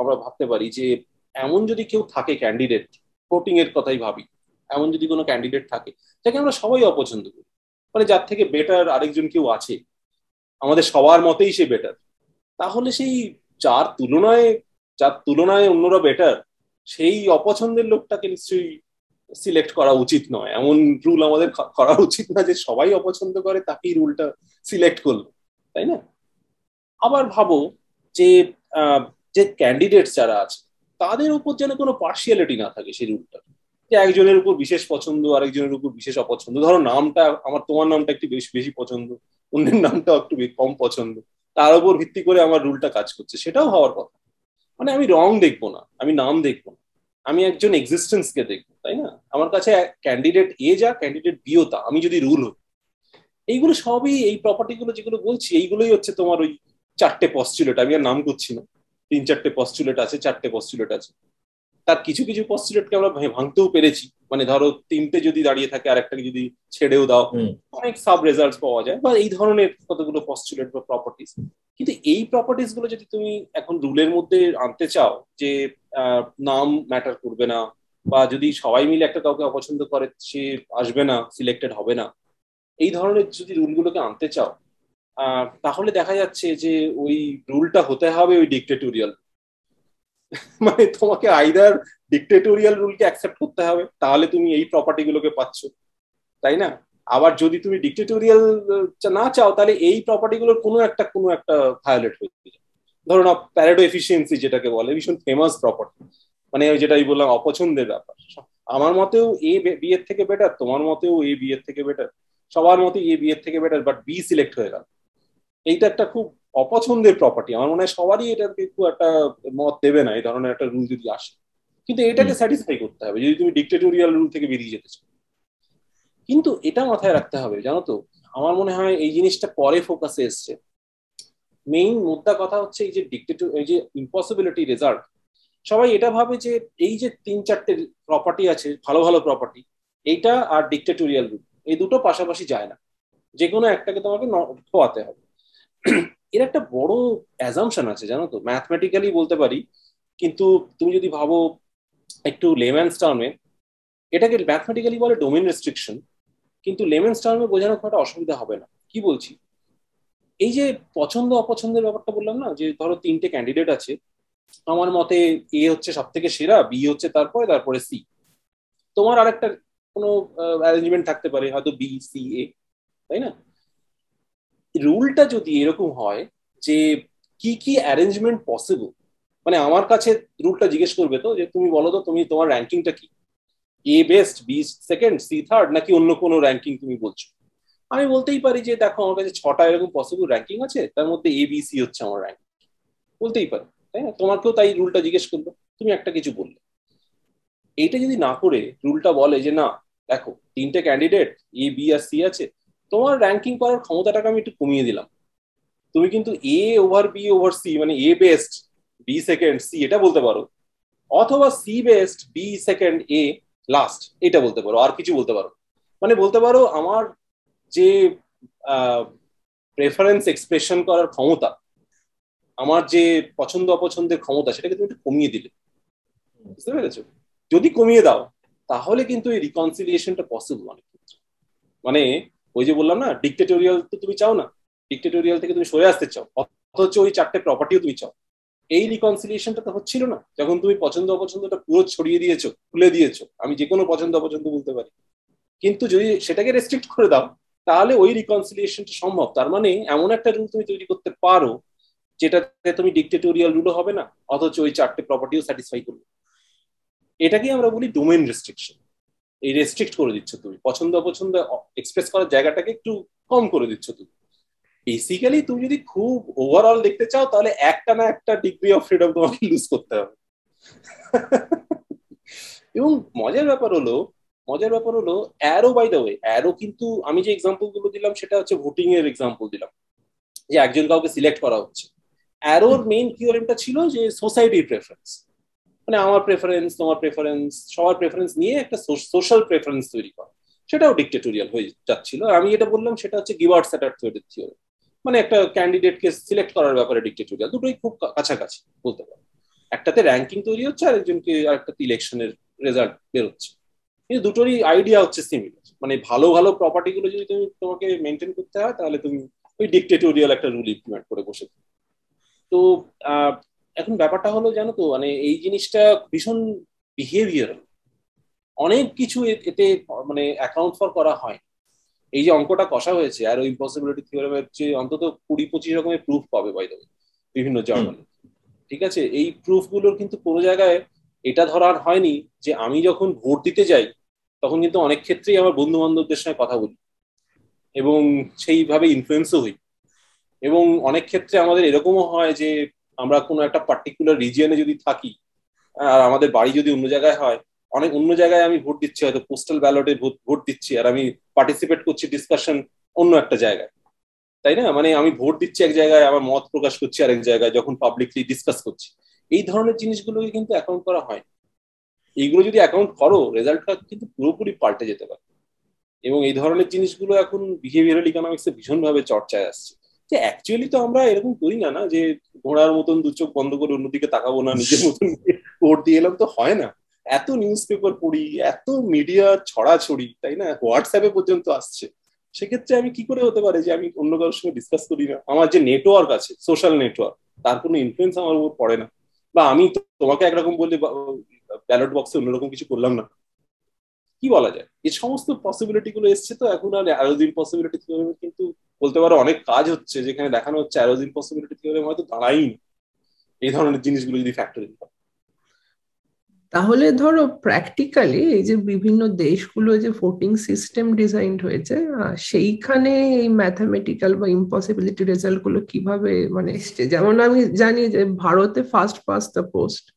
আমরা ভাবতে পারি যে এমন যদি কেউ থাকে ক্যান্ডিডেট ভোটিং এর কথাই ভাবি এমন যদি কোনো ক্যান্ডিডেট থাকে, যাকে আমরা সবাই অপছন্দ করি। মানে যার থেকে বেটার আরেকজন কেউ আছে, আমাদের সবার মতেই সে বেটার তাহলে সেই যার তুলনায় যার তুলনায় অন্যরা বেটার সেই অপছন্দের লোকটাকে নিশ্চয়ই সিলেক্ট করা উচিত নয়। এমন রুল আমাদের করা উচিত না যে সবাই অপছন্দ করে তাকেই রুলটা সিলেক্ট করল, তাই না? আবার ভাবো যে যে ক্যান্ডিডেট যারা আছে, তাদের উপর যেন কোনো পার্সিয়ালিটি না থাকে সেই রুলটা যে একজনের উপর বিশেষ পছন্দ, আরেকজনের উপর বিশেষ অপছন্দ। ধরো নামটা, আমার তোমার নামটা একটু বেশি বেশি পছন্দ, অন্যের নামটা একটু কম পছন্দ। তার উপর ভিত্তি করে আমার রুলটা কাজ করছে। সেটাও হওয়ার কথা। মানে আমি রং দেখব না, আমি নাম দেখব না। আমি একজন এক্সিস্টেন্সকে দেখব, তাই না? আমার কাছে ক্যান্ডিডেট এ যা ক্যান্ডিডেট বিও তা। আমি যদি রুল হই, এইগুলো সবই, এই প্রপার্টি গুলো যেগুলো বলছি, এইগুলোই হচ্ছে তোমার ওই চারটে পস্টুলেট আমি আর নাম করছি না। তিন চারটে পস্টুলেট আছে, চারটে পস্টুলেট আছে। তার কিছু কিছু পস্টুলেটকে আমরা ভাঙতেও পেরেছি। মানে ধরো তিনটে যদি দাঁড়িয়ে থাকে আর একটাকে যদি ছেড়েও দাও অনেক সাব রেজাল্ট পাওয়া যায় বা এই ধরনের কতগুলো পস্টুলেট বা প্রপার্টিস কিন্তু এই প্রপার্টিসগুলো যদি তুমি এখন রুলের মধ্যে আনতে চাও যে নাম ম্যাটার করবে না বা যদি সবাই মিলে একটা কাউকে অপছন্দ করে সে আসবে না সিলেক্টেড হবে না এই ধরনের যদি রুলগুলোকে আনতে চাও তাহলে দেখা যাচ্ছে যে ওই রুলটা হতে হবে ওই ডিকটেটোরিয়াল *laughs* মানে তোমাকে আইদার ডিকটেটোরিয়াল রুলকে অ্যাকসেপ্ট করতে হবে, তাহলে তুমি এই প্রপার্টি গুলোকে পাচ্ছ, তাই না? আবার যদি তুমি ডিকটেটোরিয়াল না চাও, তাহলে এই প্রপার্টি গুলোর কোনো একটা কোনো একটা ভায়োলেট হয়ে যায় ধরো না প্যারেডো এফিসিয়েন্সি যেটাকে বলে, ভীষণ ফেমাস প্রপার্টি মানে যেটা আমি বললাম, অপছন্দের ব্যাপার। আমার মতেও এ বিয়ের থেকে বেটার তোমার মতেও এ বিয়ের থেকে বেটার সবার মতে এ বিয়ের থেকে বেটার বাট বি সিলেক্ট হয়ে গেল। এইটা একটা খুব অপছন্দের প্রপার্টি আমার মনে হয় সবারই এটাকে একটু একটা মত দেবে না এই ধরনের একটা রুল যদি আসে। কিন্তু এটাকে স্যাটিসফাই করতে হবে যদি তুমি ডিকটেটোরিয়াল রুল থেকে বেরিয়ে যেতে চাও। কিন্তু এটা মাথায় রাখতে হবে জানো তো? আমার মনে হয় এই জিনিসটা পরে ফোকাসে এসছে। মেইন মুদ্রা কথা হচ্ছে এই যে ডিকটেটর এই যে ইম্পসিবিলিটি রেজাল্ট সবাই এটা ভাবে যে এই যে তিন চারটে প্রপার্টি আছে ভালো ভালো প্রপার্টি এইটা আর ডিক্টেটোরিয়াল রুল এই দুটো পাশাপাশি যায় না। যে কোনো একটাকে তোমাকে খোয়াতে হবে। এর একটা বড় অ্যাজামশন আছে, জানো তো? ম্যাথমেটিক্যালি বলতে পারি, কিন্তু তুমি যদি ভাবো একটু লেম্যান্স টার্মে এটাকে ম্যাথমেটিক্যালি বলে ডোমেন রেস্ট্রিকশন কিন্তু লেমেন্স টার্মে বোঝানো খুব একটা অসুবিধা হবে না। কি বলছি? এই যে পছন্দ, অপছন্দের ব্যাপারটা বললাম না, যে ধরো তিনটে ক্যান্ডিডেট আছে, আমার মতে এ হচ্ছে সব থেকে সেরা বি হচ্ছে তারপরে তারপরে সি তোমার আরেকটা কোনো অ্যারেঞ্জমেন্ট থাকতে পারে, হয়তো বি সি এ তাই না? রুলটা যদি এরকম হয় যে কি কি অ্যারেঞ্জমেন্ট পসিবল মানে আমার কাছে রুলটা জিজ্ঞেস করবে তো, যে তুমি বলো তো, তুমি তোমার র্যাঙ্কিংটা কি? A best B second C third নাকি অন্য কোনো র্যাঙ্কিং তুমি বলছো? আমি বলতেই পারি যে দেখো, আমার কাছে ছটা এরকম পসিবল র্যাঙ্কিং আছে, তার মধ্যে এ বি সি হচ্ছে আমার র্যাঙ্কিং বলতেই পারি, তাই না? তোমাকেও তাই রুলটা জিজ্ঞেস করল, তুমি একটা কিছু বললে। এইটা যদি না করে, রুলটা বলে যে না, দেখো, তিনটে ক্যান্ডিডেট এ বি আর সি আছে তোমার র্যাঙ্কিং করার ক্ষমতাটাকে আমি একটু কমিয়ে দিলাম। তুমি কিন্তু A over B over C মানে A best B second C এটা বলতে পারো। অথবা C best B second A last এটা বলতে পারো, আর কিছু বলতে পারো। মানে বলতে পারো আমার যে প্রেফারেন্স এক্সপ্রেশন করার ক্ষমতা, আমার যে পছন্দ অপছন্দের ক্ষমতা, সেটাকে তুমি একটু কমিয়ে দিলে। বুঝতে পেরেছ? যদি কমিয়ে দাও, তাহলে কিন্তু এই রিকনসিলিয়েশনটা পসিবল অনেক মানে ওই যে বললাম না ডিকটেটোরিয়াল তো তুমি চাও না ডিকটেটোরিয়াল থেকে তুমি সরে আসতে চাও, অথচ ওই চারটে প্রপার্টিও তুমি চাও। এই রিকনসিলিয়েশনটা তো হচ্ছিল না, যখন তুমি পছন্দ অপছন্দটা পুরো ছড়িয়ে দিয়েছ খুলে দিয়েছ, আমি যে কোনো পছন্দ অপছন্দ বলতে পারি। কিন্তু যদি সেটাকে রেস্ট্রিক্ট করে দাও, তাহলে ওই রিকনসিলিয়েশনটা সম্ভব। তার মানে এমন একটা রুল তুমি তৈরি করতে পারো, যেটাতে তুমি ডিকটেটোরিয়াল রুলও হবে না, অথচ ওই চারটে প্রপার্টিও স্যাটিসফাই করবে। এটাকেই আমরা বলি ডোমেন রেস্ট্রিকশন এই রেস্ট্রিক্ট করে দিচ্ছ তুমি। পছন্দ অপছন্দ এক্সপ্রেস করার জায়গাটাকে একটু কম করে দিচ্ছ তুমি। বেসিক্যালি তুমি যদি খুব ওভারঅল দেখতে চাও, তাহলে একটা না একটা ডিগ্রি অফ ফ্রিডম তোমাকে লুজ করতে হবে। এবং মজার ব্যাপার হলো, মজার ব্যাপার হলো Arrow by the way Arrow কিন্তু আমি যে এক্সাম্পলগুলো দিলাম, সেটা হচ্ছে ভোটিং এর এক্সাম্পল দিলাম। যে একজন কাউকে সিলেক্ট করা হচ্ছে। অ্যারোর মেইন কিওরেমটা ছিল যে সোসাইটির প্রেফারেন্স মানে আমার প্রেফারেন্স তোমার প্রেফারেন্স সবার প্রেফারেন্স নিয়ে একটা সোশ্যাল প্রেফারেন্স তৈরি করা। সেটাও ডিক্টেটোরিয়াল হয়ে যাচ্ছিল। আমি যেটা বললাম, সেটা হচ্ছে গিভার্ড স্যাটার থিওরি মানে একটা ক্যান্ডিডেটকে সিলেক্ট করার ব্যাপারে ডিক্টেটোরিয়াল দুটোই খুব কাছাকাছি, বলতে পারো। একটাতে র্যাঙ্কিং তৈরি হচ্ছে, আর একজনকে, আর আরেকটাতে ইলেকশনের রেজাল্ট বেরোচ্ছে কিন্তু দুটোরই আইডিয়া হচ্ছে সিমিলার মানে ভালো ভালো প্রপার্টি গুলো যদি তুমি তোমাকে মেনটেন করতে হয়, তাহলে তুমি ওই ডিক্টেটোরিয়াল একটা রুল ইমপ্লিমেন্ট করে বসে তো এখন ব্যাপারটা হলো জানো তো মানে এই জিনিসটা ভীষণ বিহেভিয়ার অনেক কিছু এতে মানে অ্যাকাউন্ট ফর করা হয়। এই যে অঙ্কটা কষা হয়েছে আর ওই ইম্পসিবিলিটি থিওরামের যে অন্তত কুড়ি পঁচিশ রকমের প্রুফ পাবে বাই দেবে বিভিন্ন জার্নালে ঠিক আছে? এই প্রুফগুলোর কিন্তু কোনো জায়গায় এটা ধরার হয়নি যে আমি যখন ভোট দিতে যাই তখন কিন্তু অনেক ক্ষেত্রেই আমার বন্ধু বান্ধবদের সঙ্গে কথা বলি এবং সেইভাবে ইনফ্লুয়েন্সও হই। এবং অনেক ক্ষেত্রে আমাদের এরকমও হয় যে আমরা কোনো একটা পার্টিকুলার রিজিয়নে যদি থাকি, আর আমাদের বাড়ি যদি অন্য জায়গায় হয়, অনেক অন্য জায়গায় আমি ভোট দিচ্ছি, হয়তো পোস্টাল ব্যালটে ভোট দিচ্ছি, আর আমি পার্টিসিপেট করছি ডিসকাশন অন্য একটা জায়গায়। তাই না? মানে আমি ভোট দিচ্ছি এক জায়গায় আমার মত প্রকাশ করছি আরেক জায়গায়, যখন পাবলিকলি ডিসকাস করছি। এই ধরনের জিনিসগুলোকে কিন্তু অ্যাকাউন্ট করা হয় এইগুলো যদি অ্যাকাউন্ট করো রেজাল্টটা কিন্তু পুরোপুরি পাল্টে যেতে পারে। এবং এই ধরনের জিনিসগুলো এখন বিহেভিয়ারাল ইকোনমিক্সে ভীষণভাবে চর্চায় আসছে। যে অ্যাকচুয়ালি তো আমরা এরকম করি না না? যে ঘোড়ার মতন দু চোখ বন্ধ করে অন্যদিকে তাকাবো না নিজের *laughs* মতন ভোট দিয়ে এলাম তো হয় না। এত নিউজ পেপার পড়ি এত মিডিয়া ছড়াছড়ি তাই না? হোয়াটসঅ্যাপে পর্যন্ত আসছে। সেক্ষেত্রে আমি কি করে হতে পারে যে আমি অন্য কারোর সঙ্গে ডিসকাস করি না? আমার যে নেটওয়ার্ক আছে সোশ্যাল নেটওয়ার্ক তার কোনো ইনফ্লুয়েন্স আমার উপর পড়ে না। বা আমি তোমাকে একরকম বললে ব্যালট বক্সে অন্যরকম কিছু করলাম না। কি বলা যায়? এই সমস্ত পসিবিলিটি গুলো এসছে তো এখন আর অ্যারোজিন পসিবিলিটি কিন্তু বলতে পারো অনেক কাজ হচ্ছে যেখানে দেখানো হচ্ছে অ্যারোজিন পসিবিলিটি থিওরেম হয়তো দাঁড়াই এই ধরনের জিনিসগুলো যদি ফ্যাক্টরি তাহলে ধরো প্র্যাকটিক্যালি এই যে বিভিন্ন দেশগুলো যে ভোটিং সিস্টেম ডিজাইন হয়েছে সেইখানে এই ম্যাথামেটিক্যাল বা ইম্পসিবিলিটি রেজাল্টগুলো কীভাবে মানে এসছে? যেমন আমি জানি যে ভারতে first past the post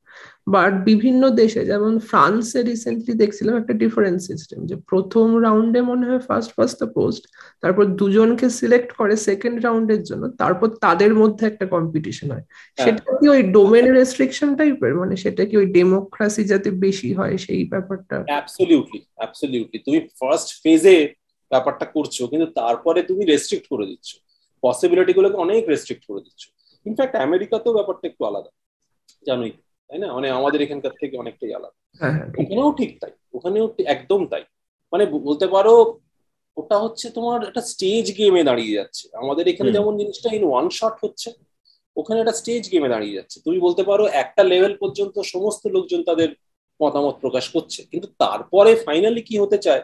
but বিভিন্ন দেশে যেমন ফ্রান্সে রিসেন্টলি দেখছিলাম একটা ডিফারেন্ট সিস্টেম যে প্রথম রাউন্ডে মনে হয় ফার্স্ট ফার্স্ট দ্য পোস্ট তারপর দুজনকে সিলেক্ট করে সেকেন্ড রাউন্ডের জন্য তারপর তাদের মধ্যে একটা কম্পিটিশন হয়। হ্যাঁ। সেটা কি ওই ডোমেন রেস্ট্রিকশন টাইপের মানে সেটা কি ওই ডেমোক্রাসি যাতে বেশি হয় সেই ব্যাপারটা? অ্যাবসলিউটলি অ্যাবসলিউটলি তুমি ফার্স্ট ফেজে ব্যাপারটা করছ কিন্তু তারপরে তুমি রেস্ট্রিক্ট করে দিচ্ছ। পসিবিলিটি গুলোকে অনেক রেস্ট্রিক্ট করে দিচ্ছ। ইনফ্যাক্ট আমেরিকাতেও ব্যাপারটা একটু আলাদা। জানোই তাই না? মানে আমাদের এখানকার থেকে অনেকটাই আলাদা। হ্যাঁ, হ্যাঁ, ওখানেও ঠিক তাই। ওখানেও একদম তাই। মানে বলতে পারো ওটা হচ্ছে তোমার একটা স্টেজ গেমে দাঁড়িয়ে যাচ্ছে। আমাদের এখানে যেমন জিনিসটা ইন ওয়ান শট হচ্ছে ওখানে একটা স্টেজ গেমে দাঁড়িয়ে যাচ্ছে। তুমি বলতে পারো একটা লেভেল পর্যন্ত সমস্ত লোকজন তাদের মতামত প্রকাশ করছে। কিন্তু তারপরে ফাইনালি কি হতে চায়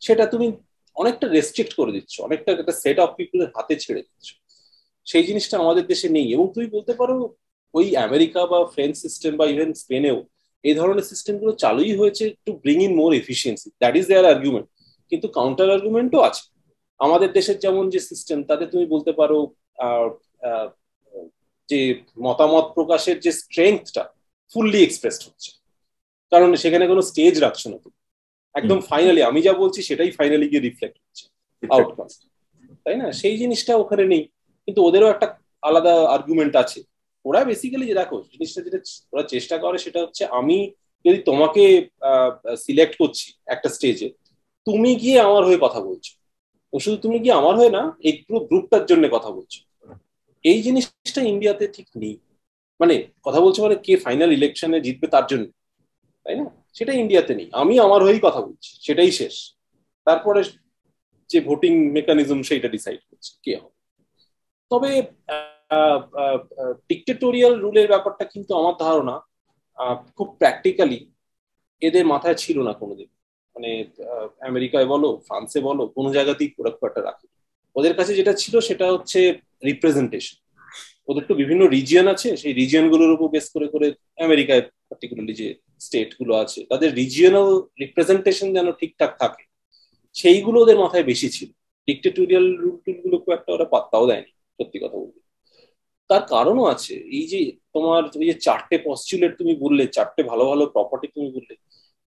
সেটা তুমি অনেকটা রেস্ট্রিক্ট করে দিচ্ছ। অনেকটা একটা সেট অফ পিপুলের হাতে ছেড়ে দিচ্ছ। সেই জিনিসটা আমাদের দেশে নেই। এবং তুমি বলতে পারো ওই আমেরিকা বা ফ্রেঞ্চ সিস্টেম বা ইভেন স্পেনেও এই ধরনের সিস্টেমগুলো চালুই হয়েছে to bring in more efficiency that is their argument কিন্তু কাউন্টার আর্গুমেন্টও আছে। আমাদের দেশের যেমন যে সিস্টেম তাতে তুমি বলতে পারো যে মতামত প্রকাশের যে স্ট্রেংথটা ফুললি এক্সপ্রেসড হচ্ছে। কারণ সেখানে কোনো স্টেজ রাখছে না তুমি। একদম ফাইনালি আমি যা বলছি সেটাই ফাইনালি গিয়ে রিফ্লেক্ট হচ্ছে। আউটকাম তাই না? সেই জিনিসটা ওখানে নেই। কিন্তু ওদেরও একটা আলাদা আর্গুমেন্ট আছে। ওরা বেসিক্যালি যে দেখো, জিনিসটা যেটা ওরা চেষ্টা করে সেটা হচ্ছে আমি যদি তোমাকে সিলেক্ট করছি একটা স্টেজে তুমি গিয়ে আমার হয়ে কথা বলছো। শুধু তুমি গিয়ে আমার হয়ে না, এই পুরো গ্রুপটার জন্য কথা বলছো। এই জিনিসটা ইন্ডিয়াতে ঠিক নেই। মানে কথা বলছো মানে কে ফাইনাল ইলেকশনে জিতবে তার জন্য, তাই না? সেটা ইন্ডিয়াতে নেই। আমি আমার হয়েই কথা বলছি, সেটাই শেষ। তারপরে যে ভোটিং মেকানিজম সেইটা ডিসাইড করছে, কে হবে। তবে ডিক্টেটোরিয়াল রুলের ব্যাপারটা কিন্তু আমার ধারণা খুব প্র্যাকটিক্যালি এদের মাথায় ছিল না কোনোদিন। মানে আমেরিকায় বলো, ফ্রান্সে বলো, কোনো জায়গাতেই ওরা খুব একটা রাখে ওদের কাছে যেটা ছিল সেটা হচ্ছে রিপ্রেজেন্টেশন ওদের তো বিভিন্ন রিজিয়ন আছে, সেই রিজিয়নগুলোর উপর বেস করে করে আমেরিকায় পার্টিকুলারলি যে স্টেটগুলো আছে, তাদের রিজিয়নাল রিপ্রেজেন্টেশন যেন ঠিকঠাক থাকে, সেইগুলো ওদের মাথায় বেশি ছিল। ডিক্টেটোরিয়াল রুল টুলগুলো খুব একটা ওরা পাত্তাও দেয়নি, সত্যি কথা বলতে। তার কারণও আছে। এই যে তোমার ওই যে চারটে পস্টুলেট তুমি বললে চারটে ভালো ভালো প্রপার্টি তুমি বললে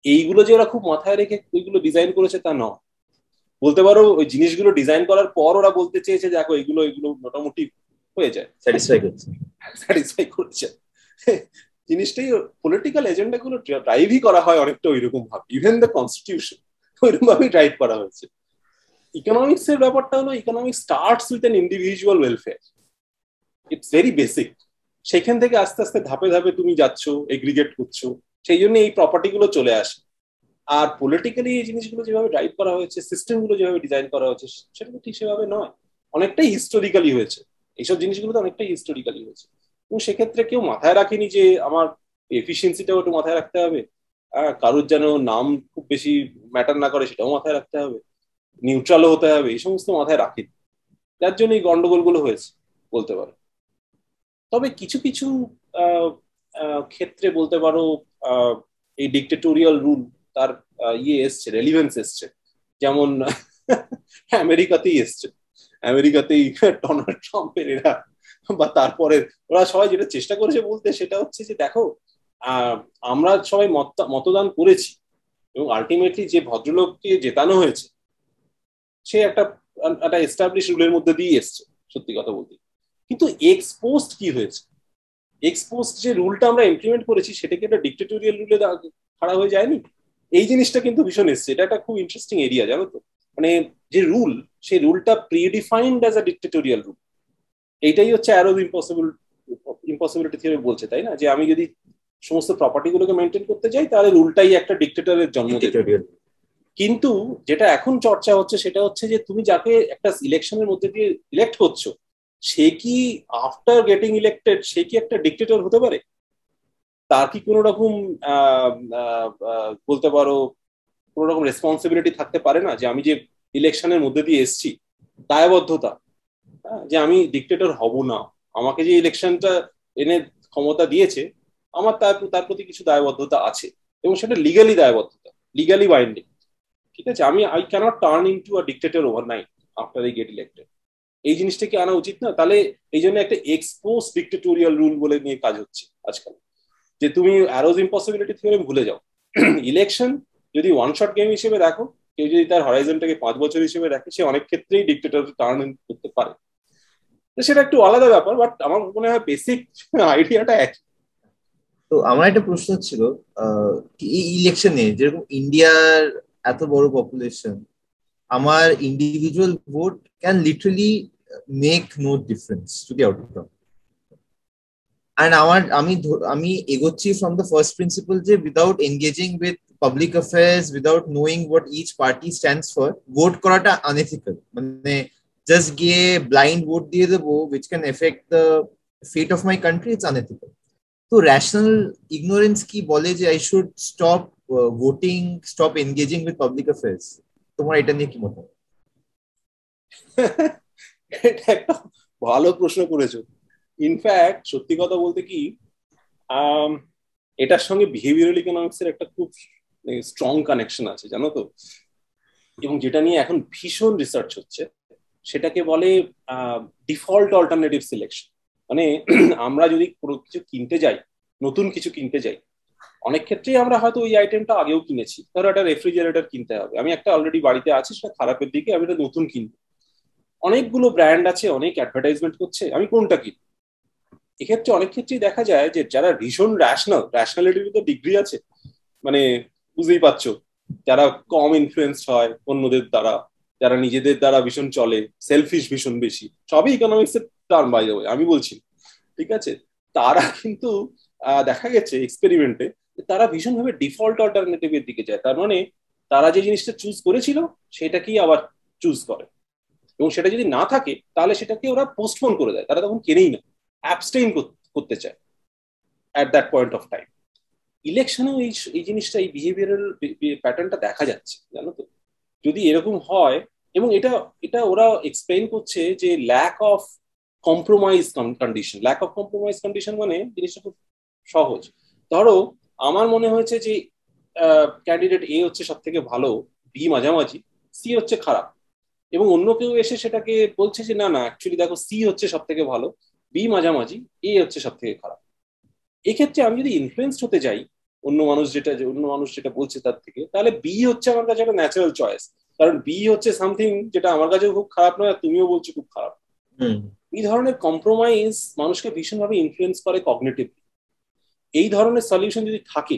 এইগুলো যে ওরা খুব মাথায় রেখে ওইগুলো ডিজাইন করেছে তা নয়। বলতে পারো ওই জিনিসগুলো ডিজাইন করার পর ওরা বলতে চেয়েছে দেখো এগুলো এগুলো মোটামুটি হয়ে যায় স্যাটিসফাই করছে। *laughs* স্যাটিসফাই করছে। *laughs* জিনিসটাই পলিটিক্যাল এজেন্ডা গুলো ড্রাইভই করা হয় অনেকটা ওইরকম ভাবে। ইভেন দ্য কনস্টিটিউশন ওইরকম ভাবেই ড্রাইভ করা হয়েছে। ইকোনমিক্স এর ব্যাপারটা হলো economics starts with an individual welfare it's very basic সেখান থেকে আস্তে আস্তে ধাপে ধাপে তুমি যাচ্ছ এগ্রিগেট করছ, সেই জন্য এই প্রপার্টি গুলো চলে আসে। আর পলিটিক্যালি এই জিনিসগুলো যেভাবে ড্রাইভ করা হয়েছে সিস্টেমগুলো যেভাবে ডিজাইন করা হয়েছে, সেটা ঠিক সেভাবে নয়। অনেকটাই হিস্টোরিক্যালি হয়েছে। এইসব জিনিসগুলো তো অনেকটাই হিস্টোরিক্যালি হয়েছে। এবং সেক্ষেত্রে কেউ মাথায় রাখেনি যে আমার এফিসিয়েন্সিটাও একটু মাথায় রাখতে হবে। কারোর যেন নাম খুব বেশি ম্যাটার না করে, সেটাও মাথায় রাখতে হবে। নিউট্রালও হতে হবে, এই সমস্ত মাথায় রাখেনি। যার জন্য এই গন্ডগোলগুলো হয়েছে, বলতে পারো। তবে কিছু কিছু ক্ষেত্রে বলতে পারো এই ডিক্টেটোরিয়াল রুল তার ইয়ে এসছে রেলিভেন্স এসছে। যেমন *laughs* আমেরিকাতেই এসছে। আমেরিকাতেই ডোনাল্ড ট্রাম্পের এরা বা তারপরে ওরা সবাই যেটা চেষ্টা করেছে বলতে সেটা হচ্ছে যে দেখো আমরা সবাই মতদান করেছি এবং আলটিমেটলি যে ভদ্রলোককে জেতানো হয়েছে, সে একটা একটা এস্টাবলিশ রুলের মধ্যে দিয়ে এসছে, সত্যি কথা বলতে। কিন্তু এক্সপোস্ট কি হয়েছে? এক্সপোস্ট যে রুলটা আমরা ইমপ্লিমেন্ট করেছি সেটা কি একটা ডিক্টেটোরিয়াল রুলে খাড়া হয়ে যায়নি? এই জিনিসটা কিন্তু ভীষণ এসছে। এটা একটা খুব ইন্টারেস্টিং এরিয়া জানো তো? মানে যে রুল সেই রুলটা predefined as a dictatorial rule এইটাই হচ্ছে অ্যারোজ ইম্পসিবল ইম্পসিবিলিটি থিওরি বলছে তাই না? যে আমি যদি সমস্ত প্রপার্টি গুলোকে মেনটেন করতে যাই তাহলে রুলটাই একটা ডিক্টেটরের জন্ম কিন্তু যেটা এখন চর্চা হচ্ছে সেটা হচ্ছে যে তুমি যাকে একটা ইলেকশনের মধ্যে দিয়ে ইলেক্ট করছ সে কি আফটার গেটিং ইলেক্টেড সে কি একটা ডিক্টেটর হতে পারে? তার কি কোনো রকম বলতে পারো, কোনো রকম রেসপন্সিবিলিটি থাকতে পারে না যে আমি যে ইলেকশনের মধ্যে দিয়ে এসছি, দায়বদ্ধতা? যে আমি ডিক্টেটর হব না। আমাকে যে ইলেকশনটা এনে ক্ষমতা দিয়েছে, আমার তার তার প্রতি কিছু দায়বদ্ধতা আছে এবং সেটা লিগালি দায়বদ্ধতা লিগালি বাইন্ডিং ঠিক আছে? আমি I can't turn into a dictator overnight after I get elected এই জিনিসটা কি আনা উচিত না। তাহলে এই জন্য একটা এক্সপোজ ডিক্টেটোরিয়াল রুল বলে নিয়ে কাজ হচ্ছে আজকাল। যে তুমি অ্যারোজ ইম্পসিবিলিটি থিওরেম ভুলে যাও। *clears throat* ইলেকশন যদি ওয়ান শট গেম হিসেবে দেখো, কেউ যদি তার হরাইজনটাকে পাঁচ বছর হিসেবে রাখে সে অনেক ক্ষেত্রেই ডিক্টেটর টার্ন করতে পারে। সেটা একটু আলাদা ব্যাপার বাট আমার মনে হয় বেসিক আইডিয়াটা *laughs* একই। তো আমার একটা প্রশ্ন ছিল ইলেকশনে যেরকম ইন্ডিয়ার এত বড় পপুলেশন আমার individual vote can literally make no difference to the outcome and আমার আমি আমি এগোচ্ছি ফ্রম দ্য ফার্স্ট প্রিন্সিপাল যে without engaging with public affairs without knowing what each party stands for vote করাটা আনএথিক্যাল মানে জাস্ট গিয়ে blind vote দিয়ে দেবো which can affect the fate of my country it's unethical তো rational ignorance কি বলে যে I should stop voting stop engaging with public affairs তোমার এটা নিয়ে কি মত? ভালো প্রশ্ন করেছ। ইনফ্যাক্ট সত্যি কথা বলতে কি এটার সঙ্গে বিহেভিয়ারাল ইকোনমিক্স এর একটা খুব স্ট্রং কানেকশন আছে, জানো তো? এবং যেটা নিয়ে এখন ভীষণ রিসার্চ হচ্ছে, সেটাকে বলে ডিফল্ট অল্টারনেটিভ সিলেকশন মানে *clears throat* আমরা যদি কোনো কিছু কিনতে যাই, নতুন কিছু কিনতে যাই অনেক ক্ষেত্রেই আমরা হয়তো ওই আইটেমটা আগেও কিনেছি। ধরো একটা রেফ্রিজারেটর কিনতে হবে। আমি একটা অলরেডি বাড়িতে আছে, সেটা খারাপের দিকে আমি এটা নতুন কিনবো। অনেকগুলো ব্র্যান্ড আছে, অনেক অ্যাডভার্টাইজমেন্ট করছে, আমি কোনটা কিনবো? এক্ষেত্রে অনেক ক্ষেত্রেই দেখা যায় যে যারা ভীষণ র্যাশনাল র্যাশনালিটির তো ডিগ্রি আছে মানে বুঝতেই পারছ, যারা কম ইনফ্লুয়েন্স হয়, অন্যদের দ্বারা, যারা নিজেদের দ্বারা ভীষণ চলে সেলফিশ ভীষণ বেশি, সবই ইকোনমিক্স এর টার্ম বাই যাবে আমি বলছি। ঠিক আছে? তারা কিন্তু দেখা গেছে এক্সপেরিমেন্টে তারা ভীষণভাবে ডিফল্ট অল্টারনেটিভ এর দিকে যায়। তার মানে তারা যে জিনিসটা চুজ করেছিল, সেটাকেই আবার চুজ করে। এবং সেটা যদি না থাকে, তাহলে সেটাকে ওরা পোস্টপোন করে দেয়। তারা তখন কেনেই না অ্যাবস্টেইন করতে চায় at that point of time ইলেকশনেও এই এই জিনিসটা, এই বিহেভিয়ারাল প্যাটার্নটা দেখা যাচ্ছে, জানো তো? যদি এরকম হয়, এবং এটা এটা ওরা এক্সপ্লেন করছে যে lack of compromise condition lack of compromise condition মানে জিনিসটা খুব সহজ। ধরো আমার মনে হয়েছে যে ক্যান্ডিডেট এ হচ্ছে সব থেকে ভালো বি মাঝামাঝি সি হচ্ছে খারাপ। এবং অন্য কেউ এসে সেটাকে বলছে যে না না অ্যাকচুয়ালি দেখো সি হচ্ছে সব থেকে ভালো বি মাঝামাঝি এ হচ্ছে সব থেকে খারাপ। এক্ষেত্রে আমি যদি ইনফ্লুয়েন্স হতে যাই অন্য মানুষ যেটা অন্য মানুষ যেটা বলছে তার থেকে তাহলে বি হচ্ছে আমার কাছে একটা ন্যাচারাল চয়েস কারণ বি হচ্ছে সামথিং যেটা আমার কাছেও খুব খারাপ নয় আর তুমিও বলছো খুব খারাপ। এই ধরনের কম্প্রোমাইজ মানুষকে ভীষণভাবে ইনফ্লুয়েন্স করে কগনেটিভ এই ধরনের সলিউশন যদি থাকে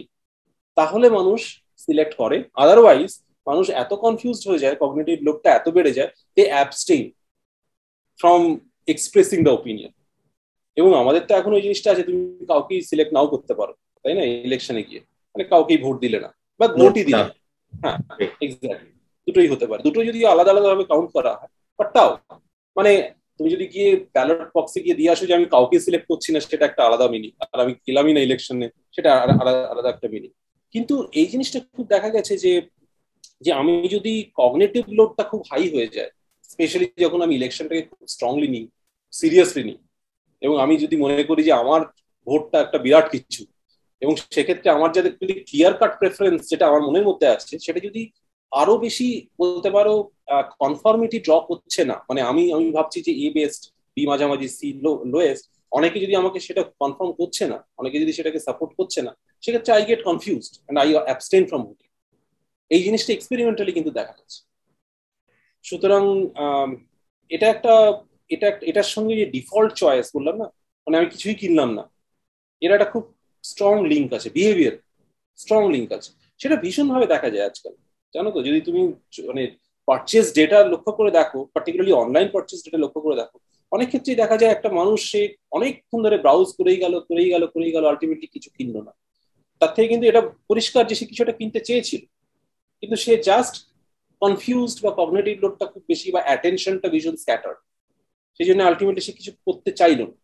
তাহলে মানুষ সিলেক্ট করে। আদারওয়াইজ মানুষ এত কনফিউজড হয়ে যায় কগনেটিভ লোকটা এত বেড়ে যায় they abstain from expressing the opinion এবং আমাদের তো এখন ওই জিনিসটা আছে তুমি কাউকেই সিলেক্ট নাও করতে পারো তাই না? ইলেকশনে গিয়ে। মানে কাউকেই ভোট দিলে না বা ভোটই দিলে হ্যাঁ এক্স্যাক্টলি দুটোই হতে পারে। দুটো যদি আলাদা আলাদা ভাবে কাউন্ট করা হয় বাট তাও মানে তুমি যদি গিয়ে ব্যালট বক্সে গিয়ে দিয়ে আসো যে আমি কাউকে সিলেক্ট করছি না, সেটা একটা আলাদা মিনিং আর আমি গেলামই না ইলেকশনে সেটা আলাদা একটা মিনিং কিন্তু এই জিনিসটা খুব দেখা গেছে যে যে আমি যদি কগনেটিভ লোডটা খুব হাই হয়ে যায় স্পেশালি যখন আমি ইলেকশনটাকে খুব স্ট্রংলি নিই সিরিয়াসলি নিই, এবং আমি যদি মনে করি যে আমার ভোটটা একটা বিরাট কিছু, এবং সেক্ষেত্রে আমার যাদের ক্লিয়ার কাট প্রেফারেন্স যেটা আমার মনের মধ্যে আছে সেটা যদি আরও বেশি বলতে পারো কনফর্মিটি ড্রপ হচ্ছে না। মানে আমি আমি ভাবছি যে এ বেস্ট বি মাঝামাঝি সি লোয়েস্ট অনেকে যদি আমাকে সেটা কনফার্ম করছে না, অনেকে যদি সেটাকে সাপোর্ট করছে না, সেক্ষেত্রে I get confused and I abstain from voting এই জিনিসটা এক্সপেরিমেন্টালি কিন্তু দেখা যাচ্ছে। সুতরাং এটা একটা, এটা, এটার সঙ্গে যে ডিফল্ট চয়েস বললাম না মানে আমি কিছুই কিনলাম না। এর একটা খুব স্ট্রং লিঙ্ক আছে বিহেভিয়ার স্ট্রং লিঙ্ক আছে। সেটা ভীষণভাবে দেখা যায় আজকাল। জানো তো, যদি তুমি মানে পারচেস ডেটা লক্ষ্য করে দেখো পার্টিকুলারলি অনলাইন পারচেস ডেটা লক্ষ্য করে দেখো, অনেক ক্ষেত্রেই দেখা যায় একটা মানুষ সে অনেকক্ষণ ধরে ব্রাউজ করেই গেল করেই গেল করেই গেল আলটিমেটলি কিছু কিনলো না। তার থেকে কিন্তু এটা পরিষ্কার যে সে কিছু একটা কিনতে চেয়েছিল। কিন্তু সে জাস্ট কনফিউজড বা কগনেটিভ লোডটা খুব বেশি বা অ্যাটেনশনটা ভীষণ স্ক্যাটার সেই জন্য আলটিমেটলি সে কিছু করতে চাইলো না।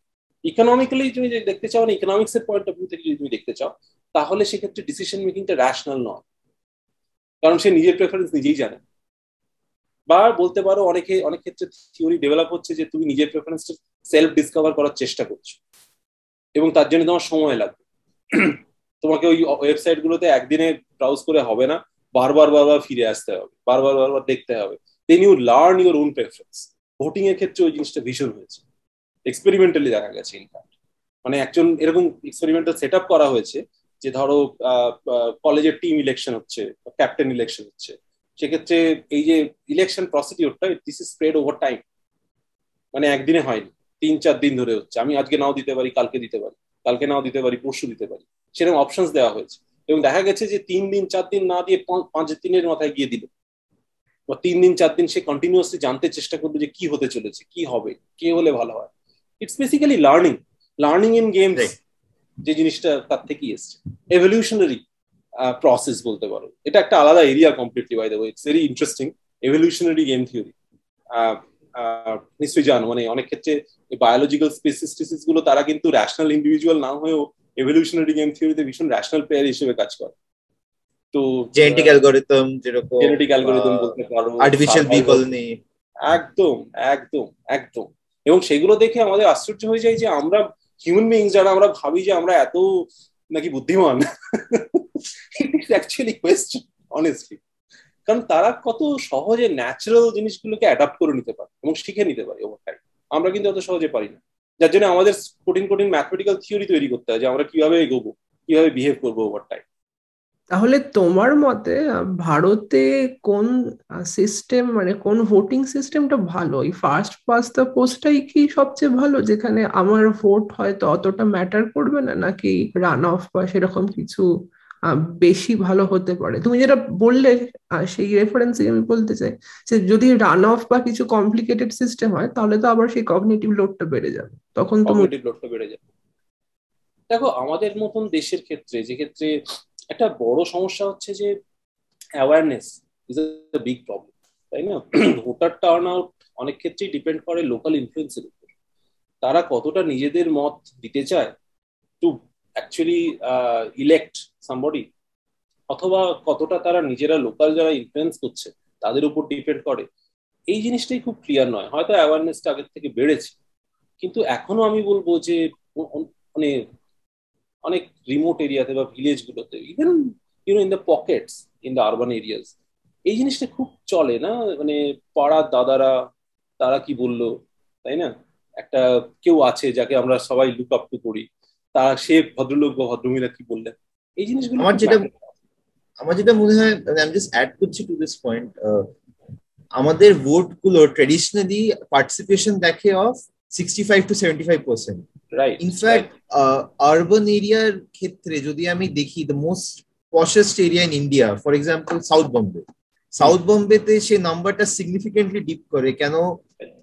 ইকোনমিক্যালি তুমি দেখতে চাও না ইকোনমিক্স এর পয়েন্ট অফ ভিউ থেকে যদি তুমি দেখতে চাও, তাহলে সেক্ষেত্রে ডিসিশন মেকিংটা র্যাশনাল নয়। কারণ সে নিজের প্রেফারেন্স নিজেই জানে। বা বলতে পারো অনেকে, অনেক ক্ষেত্রে থিওরি ডেভেলপ হচ্ছে যে তুমি নিজের প্রেফারেন্সটা সেলফ ডিসকভার করার চেষ্টা করছ। এবং তার জন্য তোমার সময় লাগবে। *clears throat* তোমাকে ওই ওয়েবসাইট গুলোতে একদিনে ব্রাউজ করে হবে না, বারবার বারবার ফিরে আসতে হবে, বারবার বারবার দেখতে হবে। Then you learn your own preference voting এর ক্ষেত্রে ওই জিনিসটা ভীষণ হয়েছে। এক্সপেরিমেন্টালি দেখা গেছে ইনফ্যাক্ট মানে একজন এরকম এক্সপেরিমেন্টাল সেট করা হয়েছে যে ধরো কলেজের টিম ইলেকশন হচ্ছে ক্যাপ্টেন ইলেকশন হচ্ছে, সেক্ষেত্রে এই যে election প্রসিডিওরটা this is spread over time মানে একদিনে হয়নি, তিন, চার দিন ধরে হচ্ছে। আমি আজকে নাও দিতে পারি, কালকে দিতে পারি, কালকে নাও দিতে পারি, পরশু দিতে পারি। সেরকম অপশনস দেওয়া হয়েছে। এবং দেখা গেছে যে তিন দিন, চার দিন না দিয়ে পাঁচ দিনের মাথায় গিয়ে দিল। বা তিন দিন, চার দিন সে কন্টিনিউসলি জানতে চেষ্টা করবে যে কি হতে চলেছে, কি হবে, কে হলে ভালো হয়। It's basically learning learning in games যে জিনিসটা তার থেকেই এসছে। এভলিউশনারি প্রসেস বলতে পারো। এটা একটা আলাদা area completely by the way it's very interesting evolutionary game theory নিশ্চয়ই জানো মানে অনেক ক্ষেত্রে বায়োলজিক্যাল স্পেসিস্টিসিসগুলো তারা কিন্তু র্যাশনাল ইন্ডিভিজুয়াল না হয়েও এভলিউশনারি গেম থিওরিতে ভীষণ র্যাশনাল প্লেয়ার হিসেবে কাজ করে। তো জেনেটিক অ্যালগরিদম যেরকম জেনেটিক অ্যালগরিদম বলতে পারো আর্টিফিশিয়াল একদম একদম একদম। এবং সেগুলো দেখে আমাদের আশ্চর্য হয়ে যায় যে আমরা হিউম্যান বিংস যারা আমরা ভাবি যে আমরা এত নাকি বুদ্ধিমান। অ্যাকচুয়ালি কোয়েশ্চেন অনেস্টলি কারণ তারা কত সহজে ন্যাচারাল জিনিসগুলোকে অ্যাডাপ্ট করে নিতে পারে এবং শিখে নিতে পারে ওভার টাইম আমরা কিন্তু অত সহজে পারি না। যার জন্য আমাদের কঠিন কঠিন ম্যাথমেটিক্যাল থিওরি তৈরি করতে হয় যে আমরা কীভাবে এগোবো, কীভাবে বিহেভ করব ওভার টাইম তাহলে তোমার মতে ভারতে কোন সিস্টেম মানে কোন ভোটিং সিস্টেমটা ভালো? এই ফার্স্ট পাস দ্য পোস্টটাই কি সবচেয়ে ভালো? যেখানে আমার ভোট হয়তো অতটা ম্যাটার করবে না? নাকি রান অফ বা সেরকম কিছু বেশি ভালো হতে পারে? তুমি যেটা বললে সেই রেফারেন্সে আমি বলতে চাই যে যদি রান অফ বা কিছু কমপ্লিকেটেড সিস্টেম হয়, তাহলে তো আবার সেই কগনিটিভ লোডটা বেড়ে যাবে। তখন তো লোডটা বেড়ে যাবে। দেখো, আমাদের মতন দেশের ক্ষেত্রে, যে ক্ষেত্রে একটা বড় সমস্যা হচ্ছে যে awareness is a big problem তাই না? *clears throat* ভোটার টার্ন আউট অনেক ক্ষেত্রেই ডিপেন্ড করে লোকাল ইনফ্লুয়েন্সের উপর। তারা কতটা নিজেদের মত দিতে চায় টু অ্যাকচুয়ালি ইলেক্ট সামবডি অথবা কতটা তারা নিজেরা লোকাল যারা ইনফ্লুয়েন্স করছে তাদের উপর ডিপেন্ড করে, এই জিনিসটাই খুব ক্লিয়ার নয়। হয়তো অ্যাওয়ারনেসটা আগের থেকে বেড়েছে, কিন্তু এখনও আমি বলব যে মানে অনেক রিমোট এরিয়াতে বা ভিলেজ গুলোতে even you know in the pockets in the urban areas এই জিনিসটা খুব চলে না? মানে পাড়ার দাদারা তারা কি বলল? তাই না? একটা কেউ আছে যাকে আমরা সবাই লুক আপ টু করি তারা সে ভদ্রলোক বা ভদ্রমহিলা কি বললেন? এই জিনিসগুলো আমার যেটা আমার যেটা মনে হয় আমি জাস্ট অ্যাড করছি টু দিস পয়েন্ট আমাদের ভোটগুলো ট্রেডিশনালি পার্টিসিপেশন দেখে of sixty five to seventy five percent in fact urban এরিয়ার ক্ষেত্রে যদি আমি দেখি the most poshest area in India for example South Bombay South বম্বেতে সে নাম্বারটা সিগনিফিকেন্টলি ডিপ করে কেন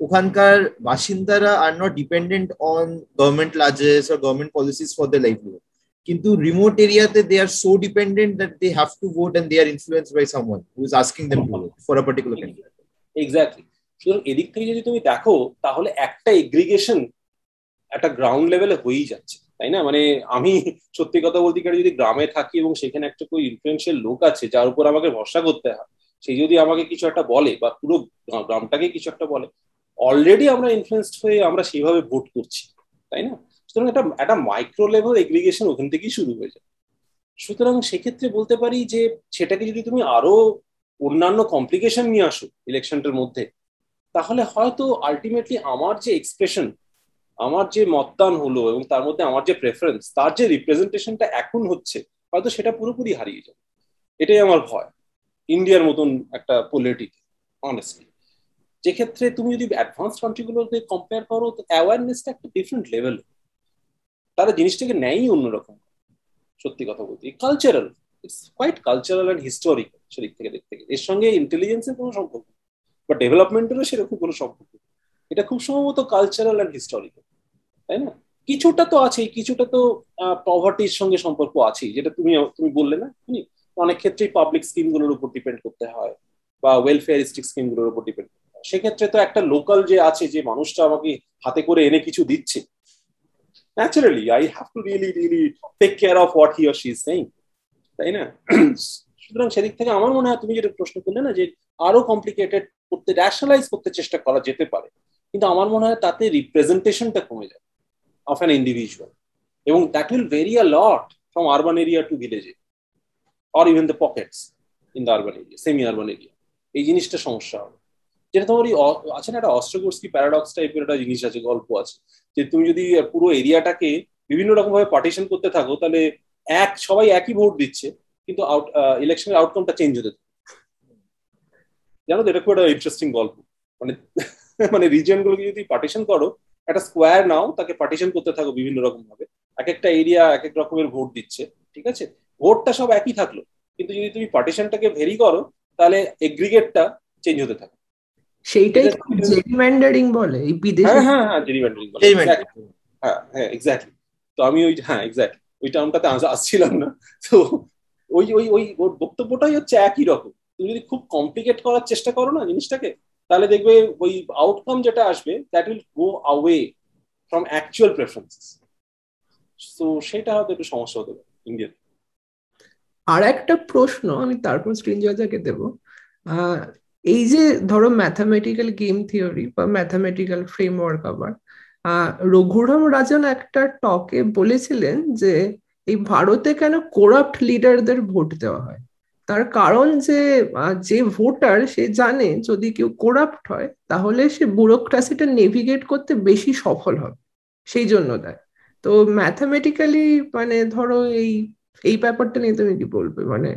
ওখানকার বাসিন্দারা আর not dependent on government largesse or government policies for the livelihood কিন্তু রিমোট এরিয়াতে they are so dependent that they have to vote and they are influence by someone who is asking them to vote for a particular candidate exactly সুতরাং এদিক থেকে যদি তুমি দেখো, তাহলে একটা এগ্রিগেশন একটা গ্রাউন্ড লেভেলে হয়েই যাচ্ছে, তাই না? মানে আমি সত্যি কথা বলতে গেলে যদি গ্রামে থাকি এবং সেখানে একটা કોઈ ইনফ্লুয়েন্সিয়াল লোক আছে, যার উপর আমাকে ভরসা করতে হয়, সে যদি আমাকে কিছু একটা বলে বা পুরো গ্রামটাকে কিছু একটা বলে অলরেডি আমরা ইনফ্লুয়েসড হয়ে আমরা সেইভাবে ভোট করছি, তাই না? সুতরাং একটা একটা মাইক্রো লেভেল এগ্রিগেশন ওখান থেকেই শুরু হয়ে যায়। সুতরাং সেক্ষেত্রে বলতে পারি যে, সেটাকে যদি তুমি আরও অন্যান্য কমপ্লিকেশন নিয়ে আসো ইলেকশনটার মধ্যে তাহলে হয়তো আলটিমেটলি আমার যে এক্সপ্রেশন আমার যে মতদান হলো এবং তার মধ্যে আমার যে প্রেফারেন্স তার যে রিপ্রেজেন্টেশনটা এখন হচ্ছে, হয়তো সেটা পুরোপুরি হারিয়ে যাবে। এটাই আমার ভয় ইন্ডিয়ার মতন একটা পলিটিক অনেস্টলি যে ক্ষেত্রে তুমি যদি অ্যাডভান্স কান্ট্রিগুলোতে কম্পেয়ার করো, তো অ্যাওয়ারনেসটা একটা ডিফারেন্ট লেভেল তারা জিনিসটাকে নেয়ই অন্যরকম। সত্যি কথা বলতে cultural it's quite cultural and historical সেদিক থেকে দেখতে গেলে। এর সঙ্গে ইন্টেলিজেন্সের কোনো সম্পর্ক বা ডেভেলপমেন্টেরও সেরকম কোনো সম্পর্ক এটা খুব সম্ভবত কালচারাল অ্যান্ড হিস্টোরিক্যাল তাই না? কিছুটা তো আছেই, কিছুটা তো পভার্টির সঙ্গে সম্পর্ক আছেই, যেটা তুমি তুমি বললে না? তুমি অনেক ক্ষেত্রেই পাবলিক স্কিমগুলোর উপর ডিপেন্ড করতে হয় বা ওয়েলফেয়ারিস্টিক স্কিমগুলোর উপর ডিপেন্ড করতে হয়। সেক্ষেত্রে তো একটা লোকাল যে আছে, যে মানুষটা আমাকে হাতে করে এনে কিছু দিচ্ছে naturally I have to really really take care of what he or she is saying তাই না? সুতরাং সেদিক থেকে আমার মনে হয় তুমি যেটা প্রশ্ন করলে না, যে আরও কমপ্লিকেটেড করতে র্যাশনালাইজ করতে চেষ্টা করা যেতে পারে। কিন্তু আমার মনে হয় তাতে রিপ্রেজেন্টেশনটা কমে যায় অফ অ্যান ইন্ডিভিজুয়াল এবং that will very a lot from urban area to ভিলেজে or even the pockets in the urban area semi urban area এই জিনিসটা সমস্যা হবে। যেটা তোমার আছে না, একটা অস্ট্রোগোর্সকি প্যারাডক্স টাইপের একটা জিনিস আছে, গল্প আছে। যে তুমি যদি পুরো এরিয়াটাকে বিভিন্ন রকম ভাবে পার্টিশন করতে থাকো, তাহলে এক, সবাই একই ভোট দিচ্ছে। কিন্তু আউট ইলেকশনের আউটকামটা চেঞ্জ হতে জানো তো এটা খুব একটা ইন্টারেস্টিং গল্প। মানে *laughs* মানে রিজিয়ন গুলোকে যদি পার্টিশন করো একটা স্কোয়ার নাও তাকে পার্টিশন করতে থাকো বিভিন্ন রকম ভাবে। এক একটা এরিয়া এক এক রকমের ভোট দিচ্ছে ঠিক আছে? ভোটটা সব একই থাকল। কিন্তু যদি তুমি পার্টিশনটাকে ভেরি করো তাহলে এগ্রিগেটটা চেঞ্জ হতে থাকে। সেইটাই জেরিম্যান্ডারিং বলে এই বিদেশে হ্যাঁ হ্যাঁ হ্যাঁ জেরিম্যান্ডারিং বলে। হ্যাঁ হ্যাঁ এক্স্যাক্টলি তো আমি ওই হ্যাঁ এক্স্যাক্টলি ওই টার্মটাতে আসছিলাম না। তো ওই ওই ওই, ওর বক্তব্যটাই হচ্ছে একই রকম। তুমি যদি খুব কমপ্লিকেট করার চেষ্টা করো না জিনিসটাকে, তাহলে দেখবে ওই আউটকাম যেটা আসবে that will go away from actual preferences তো সেটা হয়তো একটু সমস্যা হতে পারে ইন্ডিয়ান আর একটা প্রশ্ন আমি তারপর স্ক্রিন স্ক্রিনজয়দাকে দেব। এই যে ধরো ম্যাথামেটিক্যাল গেম থিওরি বা ম্যাথামেটিক্যাল ফ্রেমওয়ার্ক আবার রঘুরাম রাজন একটা টকে বলেছিলেন যে এই ভারতে কেন করাপ্ট লিডারদের ভোট দেওয়া হয়? তার কারণ যে যে ভোটার সে জানে যদি কেউ করাপ্ট হয়, তাহলে সে ব্যুরোক্রাসিটা নেভিগেট করতে বেশি সফল হবে। সেই জন্য দেয়। তো ম্যাথামেটিক্যালি মানে ধরো এই এই ব্যাপারটা নিয়ে তুমি কি বলবে? মানে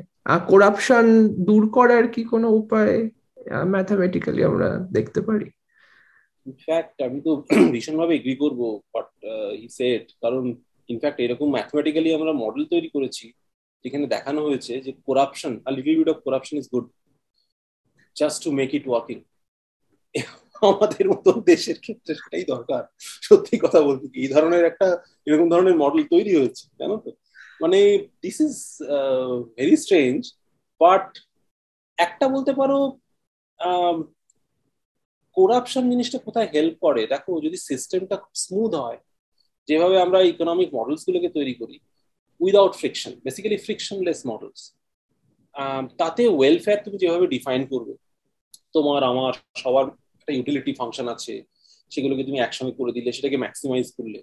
করাপশন দূর করার কি কোনো উপায় ম্যাথামেটিক্যালি আমরা দেখতে পারি? ইনফ্যাক্ট আমি তো ভীষণভাবে এগ্রি করব বাট হি সেড কারণ ইনফ্যাক্ট এরকম ম্যাথমেটিক্যালি আমরা মডেল তৈরি করেছি, যেখানে দেখানো হয়েছে যে corruption are little bit of corruption is good just to make it working আমাদের মতো দেশের ক্ষেত্রে সেটাই দরকার। সত্যি কথা বলতে এই ধরনের একটা, এরকম ধরনের মডেল তৈরি হয়েছে, জানো তো? মানে this is very strange but একটা বলতে পারো করাপশন জিনিসটা কোথায় হেল্প করে? দেখো, যদি সিস্টেমটা স্মুথ হয় যেভাবে আমরা ইকোনমিক মডেলস গুলোকে তৈরি করি without friction basically frictionless models তাতে ওয়েলফেয়ার তুমি যেভাবে ডিফাইন করবে, তোমার, আমার, সবার একটা ইউটিলিটি ফাংশন আছে, সেগুলোকে তুমি একসঙ্গে করে দিলে, সেটাকে ম্যাক্সিমাইজ করলে,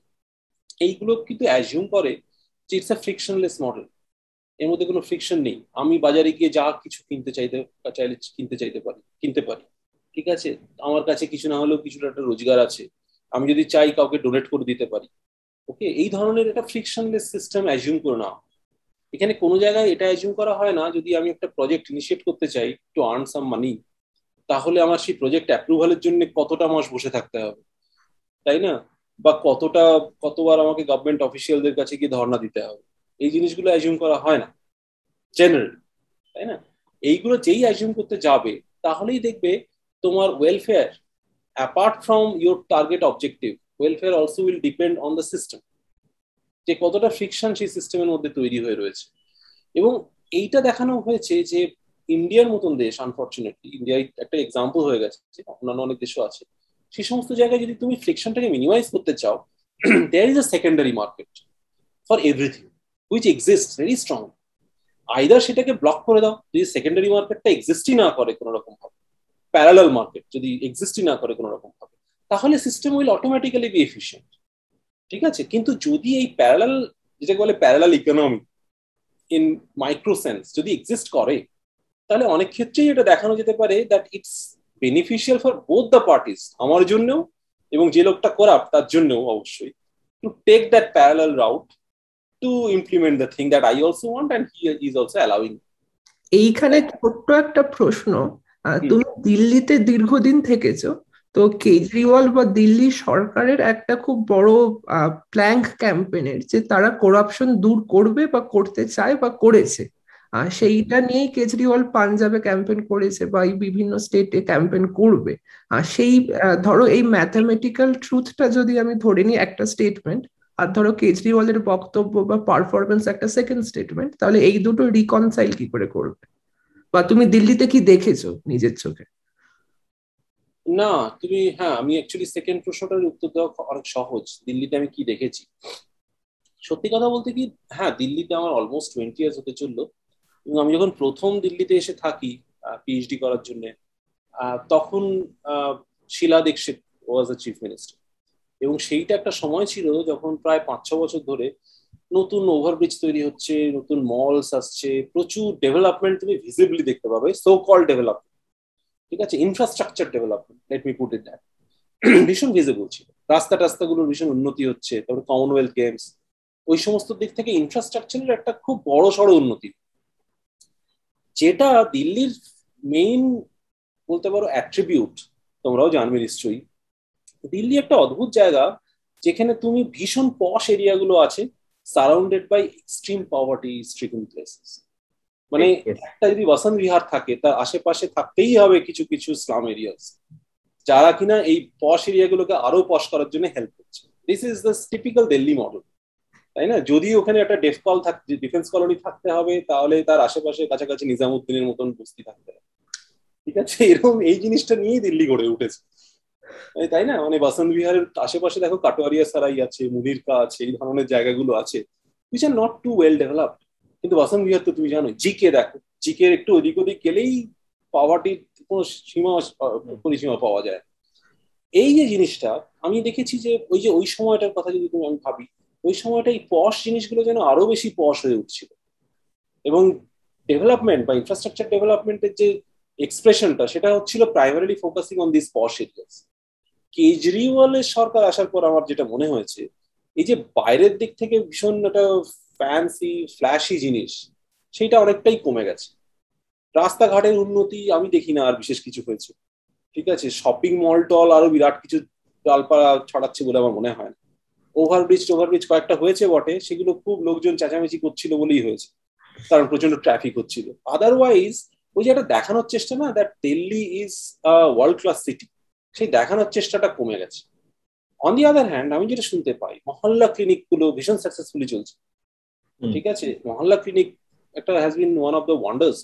এইগুলো কিন্তু অ্যাজিউম করে যে ইটস আ ফ্রিকশনলেস মডেল এর মধ্যে কোনো ফ্রিকশন নেই। আমি বাজারে গিয়ে যা কিছু কিনতে চাইতে, চাইলে কিনতে চাইতে পারি, কিনতে পারি। ঠিক আছে? আমার কাছে কিছু না হলেও কিছুটা একটা রোজগার আছে। আমি যদি চাই কাউকে ডোনেট করে দিতে পারি ওকে, এই ধরনের একটা ফ্রিকশনলেস সিস্টেম অ্যাজিউম করে নেওয়া এখানে কোনো জায়গায় এটা অ্যাজিউম করা হয় না, যদি আমি একটা প্রজেক্ট ইনিশিয়েট করতে চাই টু আর্ন সাম মানি তাহলে আমার সেই প্রজেক্ট অ্যাপ্রুভালের জন্য কতটা মাস বসে থাকতে হবে? তাই না? বা কতটা, কতবার আমাকে গভর্নমেন্ট অফিসিয়ালদের কাছে গিয়ে ধর্ণা দিতে হবে? এই জিনিসগুলো অ্যাজিউম করা হয় না। জেনারেলি তাই না? এইগুলো যেই অ্যাজিউম করতে যাবে, তাহলেই দেখবে তোমার welfare apart from your target objective welfare also will depend on the system যে কতটা ফ্রিকশন সেই সিস্টেমের মধ্যে তৈরি হয়ে রয়েছে। এবং এইটা দেখানো হয়েছে যে ইন্ডিয়ার মতন দেশ আনফর্চুনেটলি ইন্ডিয়ায় একটা এক্সাম্পল হয়ে গেছে অন্যান্য অনেক দেশও আছে। সেই সমস্ত জায়গায় যদি তুমি ফ্রিকশনটাকে মিনিমাইজ করতে চাও there is a secondary market for everything which exist very strong either সেটাকে ব্লক করে দাও, যদি সেকেন্ডারি মার্কেটটা এক্সিস্টই না করে কোনো রকম ভাবে প্যারালাল মার্কেট যদি এক্সিস্টই না করে কোনো রকম তাহলে system will automatically be efficient ঠিক আছে? কিন্তু যদি এই প্যারালাল যেটাকে বলে প্যারালাল ইকোনমি ইন মাইক্রোসেন্স যদি এক্সিস্ট করে তাহলে অনেক ক্ষেত্রেই এটা দেখানো যেতে পারে that it's beneficial for both the parties আমার জন্যও এবং যে লোকটা করাপ্ট তার জন্যও অবশ্যই। To take that parallel route to implement the thing that I also want and he is also allowing এইখানে ছোট্ট একটা প্রশ্ন তুমি দিল্লিতে দীর্ঘদিন থেকেছো তো কেজরিওয়াল বা দিল্লি সরকারের একটা খুব বড় প্ল্যাঙ্ক ক্যাম্পেনের যে তারা করাপশন দূর করবে বা করতে চায় বা করেছে। আর সেইটা নিয়েই কেজরিওয়াল পাঞ্জাবে ক্যাম্পেন করেছে বা এই বিভিন্ন স্টেটে ক্যাম্পেন করবে। আর সেই ধরো এই ম্যাথামেটিক্যাল ট্রুথটা যদি আমি ধরে নিই একটা স্টেটমেন্ট আর ধরো কেজরিওয়ালের বক্তব্য বা পারফরমেন্স একটা সেকেন্ড স্টেটমেন্ট তাহলে এই দুটো রিকনসাইল কি করে করবে? বা তুমি দিল্লিতে কি দেখেছ নিজের চোখে? না, তুমি হ্যাঁ আমি অ্যাকচুয়ালি সেকেন্ড প্রশ্নটার উত্তর দেওয়া অনেক সহজ। দিল্লিতে আমি কি দেখেছি? সত্যি কথা বলতে কি হ্যাঁ দিল্লিতে আমার অলমোস্ট টোয়েন্টি ইয়ার্স হতে চলল। এবং আমি যখন প্রথম দিল্লিতে এসে থাকি পিএইচডি করার জন্য তখন Sheila Dikshit was the chief minister এবং সেইটা একটা সময় ছিল যখন প্রায় পাঁচ ছ বছর ধরে নতুন ওভারব্রিজ তৈরি হচ্ছে, নতুন মলস আসছে, প্রচুর ডেভেলপমেন্ট তুমি ভিজিবলি দেখতে পাবে সো কল ডেভেলপমেন্ট ঠিক আছে? Infrastructure development let me put it that ভীষণ ভিজিবল ছিল। রাস্তা টাস্তাগুলোর ভীষণ উন্নতি হচ্ছে, তারপরে কমনওয়েলথ গেমস ওই সমস্ত দিক থেকে ইনফ্রাস্ট্রাকচারের একটা খুব বড় সড়ো উন্নতি। যেটা দিল্লির মেইন বলতে পারো অ্যাট্রিবিউট তোমরাও জানবে নিশ্চয়ই। দিল্লি একটা অদ্ভুত জায়গা, যেখানে তুমি ভীষণ পশ এরিয়াগুলো আছে surrounded by extreme poverty stricken places মানে একটা যদি বসন্ত বিহার থাকে তার আশেপাশে থাকতেই হবে কিছু কিছু স্লাম এরিয়াস যারা কিনা এই পশ এরিয়াগুলোকে আরও পশ করার জন্য হেল্প করছে। This is the typical Delhi model তাই না? যদি ওখানে একটা ডেফ কল থাক ডিফেন্স কলোনি থাকতে হবে তাহলে তার আশেপাশে কাছাকাছি নিজামুদ্দিনের মতন বস্তি থাকতে হবে। ঠিক আছে? এরকম এই জিনিসটা নিয়েই দিল্লি গড়ে উঠেছে। তাই না? মানে বসন্ত বিহারের আশেপাশে দেখো কাটোয়ারিয়া সারাই আছে মুদিরকা আছে এই ধরনের জায়গাগুলো আছে। Which are not too well developed কিন্তু বসন্ত বিহার তো তুমি জানো জিকে দেখো। জিকে একটু ওদিক ওদিক গেলেই পাওয়ারটির কোনো সীমা পরিসীমা পাওয়া যায়। এই যে জিনিসটা, আমি দেখেছি যে ওই যে ওই সময়টার কথা যদি তুমি, আমি ভাবি, ওই সময়টা এই পশ জিনিসগুলো যেন আরও বেশি পশ হয়ে উঠছিল। এবং ডেভেলপমেন্ট বা ইনফ্রাস্ট্রাকচার ডেভেলপমেন্টের যে এক্সপ্রেশনটা সেটা হচ্ছিল primarily focusing on this posh areas কেজরিওয়ালের সরকার আসার পর আমার যেটা মনে হয়েছে, এই যে বাইরের দিক থেকে ভীষণ একটা ফ্যান্সি ফ্ল্যাশি জিনিস, সেইটা অনেকটাই কমে গেছে। রাস্তাঘাটের উন্নতি আমি দেখি না আর বিশেষ কিছু হয়েছে। ঠিক আছে? শপিং মল টল আরও বিরাট কিছু ডালপালা ছড়াচ্ছে বলে আমার মনে হয় না। ওভারব্রিজ কয়েকটা হয়েছে বটে, সেগুলো খুব লোকজন চেঁচামেচি করছিল বলেই হয়েছে। কারণ প্রচণ্ড ট্রাফিক হচ্ছিল। আদারওয়াইজ ওই যে একটা দেখানোর চেষ্টা না that Delhi is world class city সেই দেখানোর চেষ্টাটা কমে গেছে। অন দি আদার হ্যান্ড আমি যেটা শুনতে পাই, মহল্লা ক্লিনিকগুলো ভীষণ সাকসেসফুলি চলছে। ঠিক আছে? মহল্লা ক্লিনিক একটা has been one of the wonders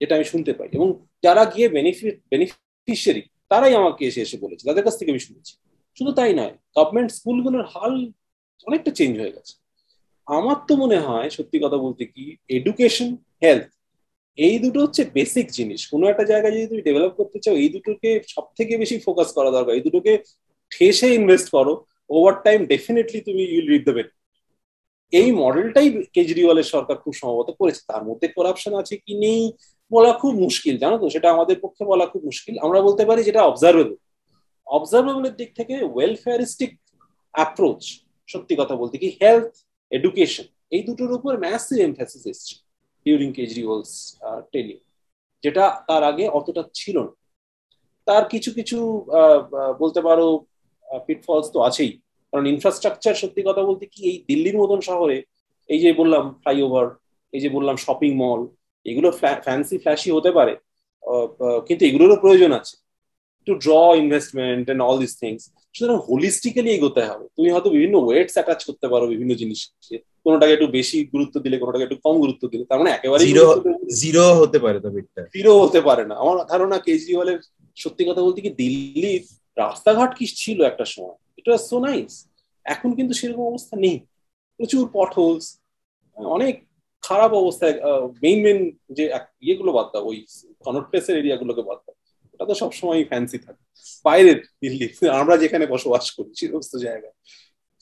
যেটা আমি শুনতে পাই। এবং যারা গিয়ে বেনিফিট বেনিফিশিয়ারি তারাই আমাকে এসে এসে বলেছে। তাদের কাছ থেকে আমি শুনেছি। শুধু তাই নয় গভর্নমেন্ট স্কুলগুলোর হাল অনেকটা চেঞ্জ হয়ে গেছে। আমার তো মনে হয়, সত্যি কথা বলতে কি এডুকেশন হেলথ এই দুটো হচ্ছে বেসিক জিনিস। কোনো একটা জায়গায় যদি তুমি ডেভেলপ করতে চাও, এই দুটোকে সব থেকে বেশি ফোকাস করা দরকার। এই দুটোকে ঠেসে ইনভেস্ট করো। ওভার টাইম ডেফিনেটলি তুমি ইউল রিড দ্য এই মডেলটাই কেজরিওয়ালের সরকার খুব সম্ভবত করেছে। তার মধ্যে করাপশন আছে কি নেই বলা খুব মুশকিল, জানো তো? সেটা আমাদের পক্ষে বলা খুব মুশকিল। আমরা বলতে পারি যেটা অবজারভেবল অবজারভেবলের দিক থেকে ওয়েলফেয়ারিস্টিক অ্যাপ্রোচ সত্যি কথা বলতে কি হেলথ এডুকেশন এই দুটোর উপর ম্যাসিভ এমফাসিস এসছে ডিউরিং কেজরিওয়ালস টেলিং যেটা তার আগে অতটা ছিল না। তার কিছু কিছু বলতে পারো পিটফলস তো আছেই। কারণ ইনফ্রাস্ট্রাকচার সত্যি কথা বলতে কি এই দিল্লির মতন শহরে এই যে বললাম ফ্লাইওভার এই যে বললাম শপিং মল এগুলো ফ্যান্সি ফ্ল্যাশি হতে পারে। কিন্তু এগুলোরও প্রয়োজন আছে। To draw investment and all this things সুতরাং হোলিস্টিক্যালি এগোতে হবে। তুমি হয়তো বিভিন্ন ওয়েটস অ্যাটাচ করতে পারো বিভিন্ন জিনিসকে কোনোটাকে একটু বেশি গুরুত্ব দিলে কোনোটাকে একটু কম গুরুত্ব দিলে। তার মানে একেবারে জিরো হতে পারে তবে জিরো হতে পারে না। আমার ধারণা কেজরিওয়ালের সত্যি কথা বলতে কি দিল্লির রাস্তাঘাট কি ছিল একটা সময়? ইট ওয়াজ সো নাইস এখন কিন্তু সেরকম অবস্থা নেই। প্রচুর পটহোলস অনেক খারাপ অবস্থায় মেইন মেইন যে ইয়েগুলো বাদ দাও, ওই কনট প্লেসের এরিয়াগুলোকে বাদ দাও। ওটা তো সবসময় ফ্যান্সি থাকে। বাইরের দিল্লি, আমরা যেখানে বসবাস করি সমস্ত জায়গায়।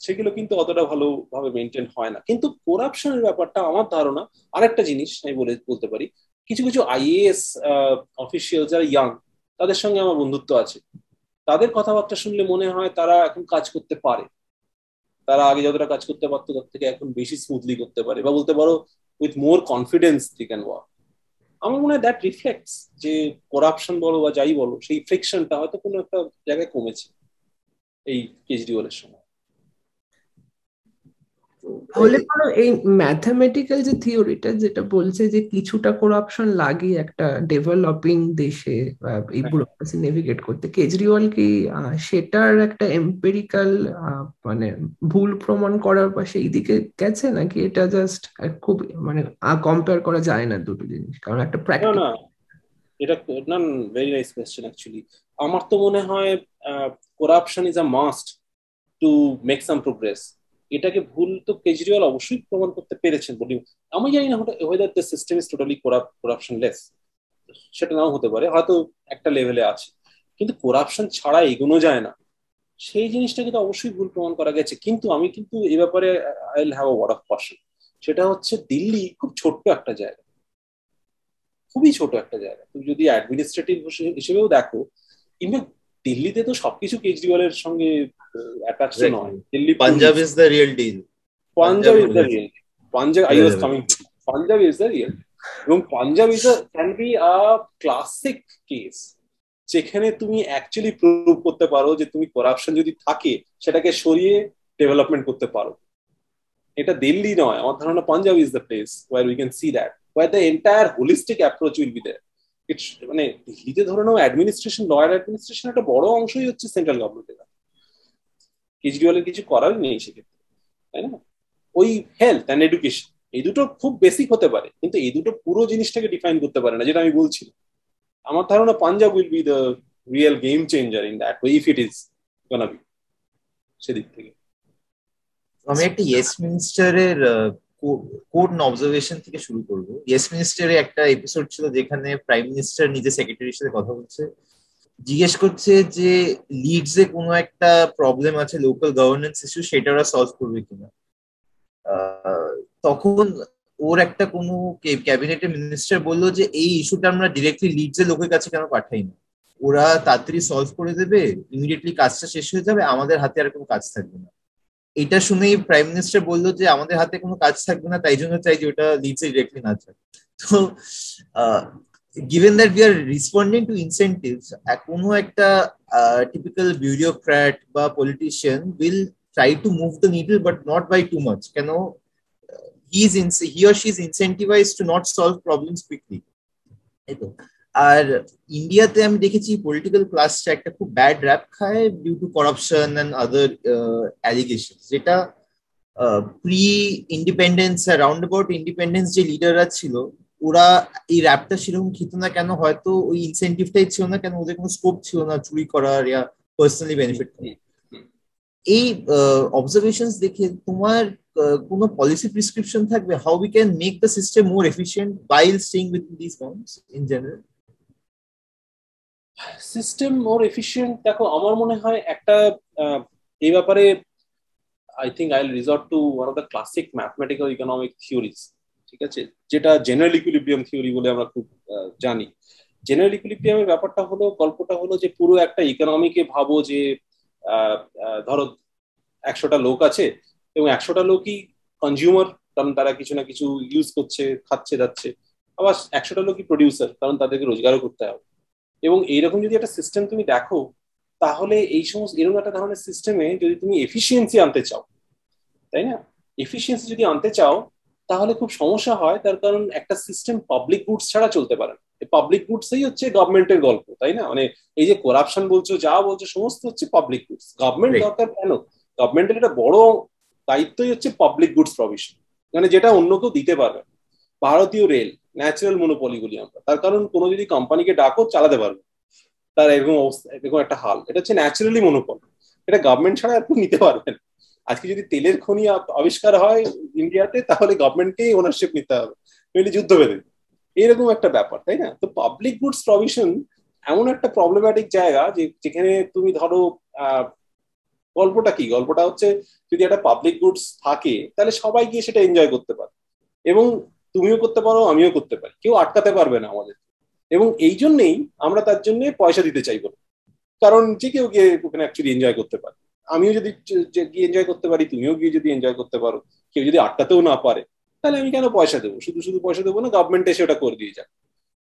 সেগুলো কিন্তু অতটা ভালোভাবে মেনটেন হয় না। কিন্তু করাপশনের ব্যাপারটা আমার ধারণা, আরেকটা জিনিস আমি বলে, বলতে পারি। কিছু কিছু আইএএস অফিসিয়াল যারা ইয়াং তাদের সঙ্গে আমার বন্ধুত্ব আছে। তাদের কথাবার্তা শুনলে মনে হয় তারা এখন কাজ করতে পারে। তারা আগে যতটা কাজ করতে পারতো, তার থেকে এখন বেশি স্মুথলি করতে পারে। বা বলতে পারো with more confidence they can work আমার মনে হয় দ্যাট রিফ্লেক্টস যে করাপশন বলো বা যাই বলো, সেই ফ্রিকশনটা হয়তো কোনো একটা জায়গায় কমেছে এই কেজরিওয়ালের সময়। তাহলে ধরো এই ম্যাথামেটিক্যাল যে থিওরিটা যেটা বলছে যে কিছুটা করাপশন লাগে একটা ডেভেলপিং দেশে এই ব্যুরোক্রেসি নেভিগেট করতে। কেজরিওয়াল কি সেটার একটা এম্পেরিক্যাল মানে ভুল প্রমাণ করার পাশে এইদিকে গেছে নাকি এটা জাস্ট খুব মানে কম্পেয়ার করা যায় না দুটো জিনিস? কারণ একটা প্র্যাকটিস এটা না ভেরি নাইস কোয়েশ্চেন অ্যাকচুয়ালি আমার তো মনে হয় corruption is a must to make some progress এটাকে ভুল তো কেজরিওয়াল অবশ্যই প্রমাণ করতে পেরেছেন বলি আমি জানি না whether the system is totally corruption less সেটা নাও হতে পারে, হয়তো একটা লেভেলে আছে, কিন্তু করাপশন ছাড়া এগোনো যায় না। সেই জিনিসটাকে তো অবশ্যই ভুল প্রমাণ করা গেছে, কিন্তু আমি কিন্তু এ ব্যাপারে I have a word of caution সেটা হচ্ছে দিল্লি খুব ছোট্ট একটা জায়গা। খুবই ছোট একটা জায়গা। তুমি যদি অ্যাডমিনিস্ট্রেটিভ হিসেবেও দেখো ইনফ্যাক্ট দিল্লিতে তো সবকিছু কেজরিওয়ালের সঙ্গে অ্যাটাচ নয়। Delhi Punjab is the real deal Punjab is the real Punjab I was coming Punjab is the real এবং Punjab is can be a classic case যেখানে তুমি অ্যাকচুয়ালি প্রুভ করতে পারো যে তুমি করাপশন যদি থাকে সেটাকে সরিয়ে ডেভেলপমেন্ট করতে পারো। এটা দিল্লি নয়। আমার ধারণা Punjab is the place where we can see that where the entire holistic approach will be there মানে দিল্লিতে ধরে নাও অ্যাডমিনিস্ট্রেশন লয়ার অ্যাডমিনিস্ট্রেশন একটা বড় অংশই হচ্ছে সেন্ট্রাল গভর্নমেন্টের কেজরিওয়ালের কিছু করার নেই সেক্ষেত্রে, তাই না? ওই হেলথ অ্যান্ড এডুকেশন এই দুটো খুব বেসিক হতে পারে, কিন্তু এই দুটো পুরো জিনিসটাকে ডিফাইন করতে পারে না, যেটা আমি বলছি। আমার ধারণা Punjab will be the real game changer in that if it is gonna সেদিক থেকে। আমি একটা ইয়েস মিনিস্টারের কোড অবজারভেশন থেকে শুরু করব। ইয়েস মিনিস্টারে একটা এপিসোড ছিল যেখানে প্রাইম মিনিস্টার নিজে সেক্রেটারির সাথে কথা বলছে। জিজ্ঞেস করছে যে লিডস কোনো একটা প্রবলেম আছে লোকাল গভর্নেন্স ইস্যু সেটা ওরা সলভ করবে কিনা? তখন ওর একটা কোনো ক্যাবিনেটের মিনিস্টার বলল যে, এই ইস্যুটা আমরা ডিরেক্টলি লিডস এর লোকের কাছে কেন পাঠাই না? ওরা তাড়াতাড়ি সলভ করে দেবে ইমিডিয়েটলি কাজটা শেষ হয়ে যাবে, আমাদের হাতে আর কোনো কাজ থাকবে না। এটা শুনেই প্রাইম মিনিস্টার বলল যে আমাদের হাতে কোনো কাজ থাকবে না, তাই জন্য চাই যে ওটা লিজে ডিরেক্টলি না যাক। তো given that we are responding to incentives কোনো একটা টিপিক্যাল বিউরোক্র্যাট বা politician will try to move the needle but not by too much কেন? He is in he or she is incentivise to not solve problems quickly এই আর ইন্ডিয়াতে আমি দেখেছি political ক্লাসটা একটা খুব ব্যাড র্যাপ খায় due to corruption and other allegation যেটা pre independence round about independence যে লিডাররা ছিল, ওরা এই র্যাপটা সেরকম খেত না কেন? হয়তো ওই ইনসেন্টিভটাই ছিল না কেন? ওদের কোনো স্কোপ ছিল না চুরি করার ইয়া পার্সোনালি বেনিফিট এই অবজারভেশন দেখে তোমার কোনো পলিসি প্রিসক্রিপশন থাকবে? How we can make the system more efficient while staying with this in general system more efficient দেখো, আমার মনে হয় একটা এই ব্যাপারে I think I resort to one of the classic mathematical economic theories ঠিক আছে? যেটা জেনারেল ইকুইলিব্রিয়াম থিওরি বলে আমরা খুব জানি। জেনারেল ইকুইলিব্রিয়ামের ব্যাপারটা হলো, গল্পটা হলো যে পুরো একটা ইকোনমিকে ভাবো যে ধরো, একশোটা লোক আছে, এবং একশোটা লোকই কনজিউমার কারণ তারা কিছু না কিছু ইউজ করছে, খাচ্ছে, যাচ্ছে। আবার একশোটা লোকই প্রডিউসার কারণ তাদেরকে রোজগারও করতে হবে। এবং এইরকম যদি একটা সিস্টেম তুমি দেখো তাহলে এই সমস্ত এরকম একটা ধরনের সিস্টেমে যদি তুমি এফিসিয়েন্সি আনতে চাও তাই না? এফিসিয়েন্সি যদি আনতে চাও তাহলে খুব সমস্যা হয় তার কারণ একটা সিস্টেম পাবলিক গুডস ছাড়া চলতে পারে না। পাবলিক গুডসই হচ্ছে গভর্নমেন্টের গল্প তাই না? মানে এই যে করাপশন বলছো যা বলছো সমস্ত হচ্ছে পাবলিক গুডস গভর্নমেন্ট দরকার কেন? গভর্নমেন্টের একটা বড় দায়িত্বই হচ্ছে পাবলিক গুডস প্রভিশন মানে যেটা অন্য কেউ দিতে পারবে ভারতীয় রেল ন্যাচারাল মনোপলি বলি আমরা। তার কারণ কোনো যদি কোম্পানিকে ডাকো, চালাতে পারবে। তার এরকম অবস্থা, এরকম একটা হাল। এটা হচ্ছে ন্যাচারালি মনোপল এটা গভর্নমেন্ট ছাড়া আপনি নিতে পারবেন আজকে যদি তেলের খনি আবিষ্কার হয় ইন্ডিয়াতে তাহলে গভর্নমেন্টকেই ওনারশিপ নিতে হবে। নইলে যুদ্ধ বেঁধে এরকম একটা ব্যাপার, তাই না? তো পাবলিক গুডস প্রভিশন এমন একটা প্রবলেম্যাটিক জায়গা যে, যেখানে তুমি ধরো গল্পটা কি? গল্পটা হচ্ছে যদি একটা পাবলিক গুডস থাকে, তাহলে সবাই গিয়ে সেটা এনজয় করতে পারে। এবং তুমিও করতে পারো, আমিও করতে পারি। কেউ আটকাতে পারবে না আমাদের। এবং এই জন্যেই আমরা তার জন্য পয়সা দিতে চাইব কারণ যে কেউ গিয়ে ওখানে অ্যাকচুয়ালি এনজয় করতে পারে। আমিও যদি গিয়ে এনজয় করতে পারি, তুমিও গিয়ে যদি এনজয় করতে পারো। কেউ যদি আটকাতেও না পারে, তাহলে আমি কেন পয়সা দেবো? শুধু শুধু পয়সা দেবো না গভর্নমেন্ট এসে ওটা করে দিয়ে যাক।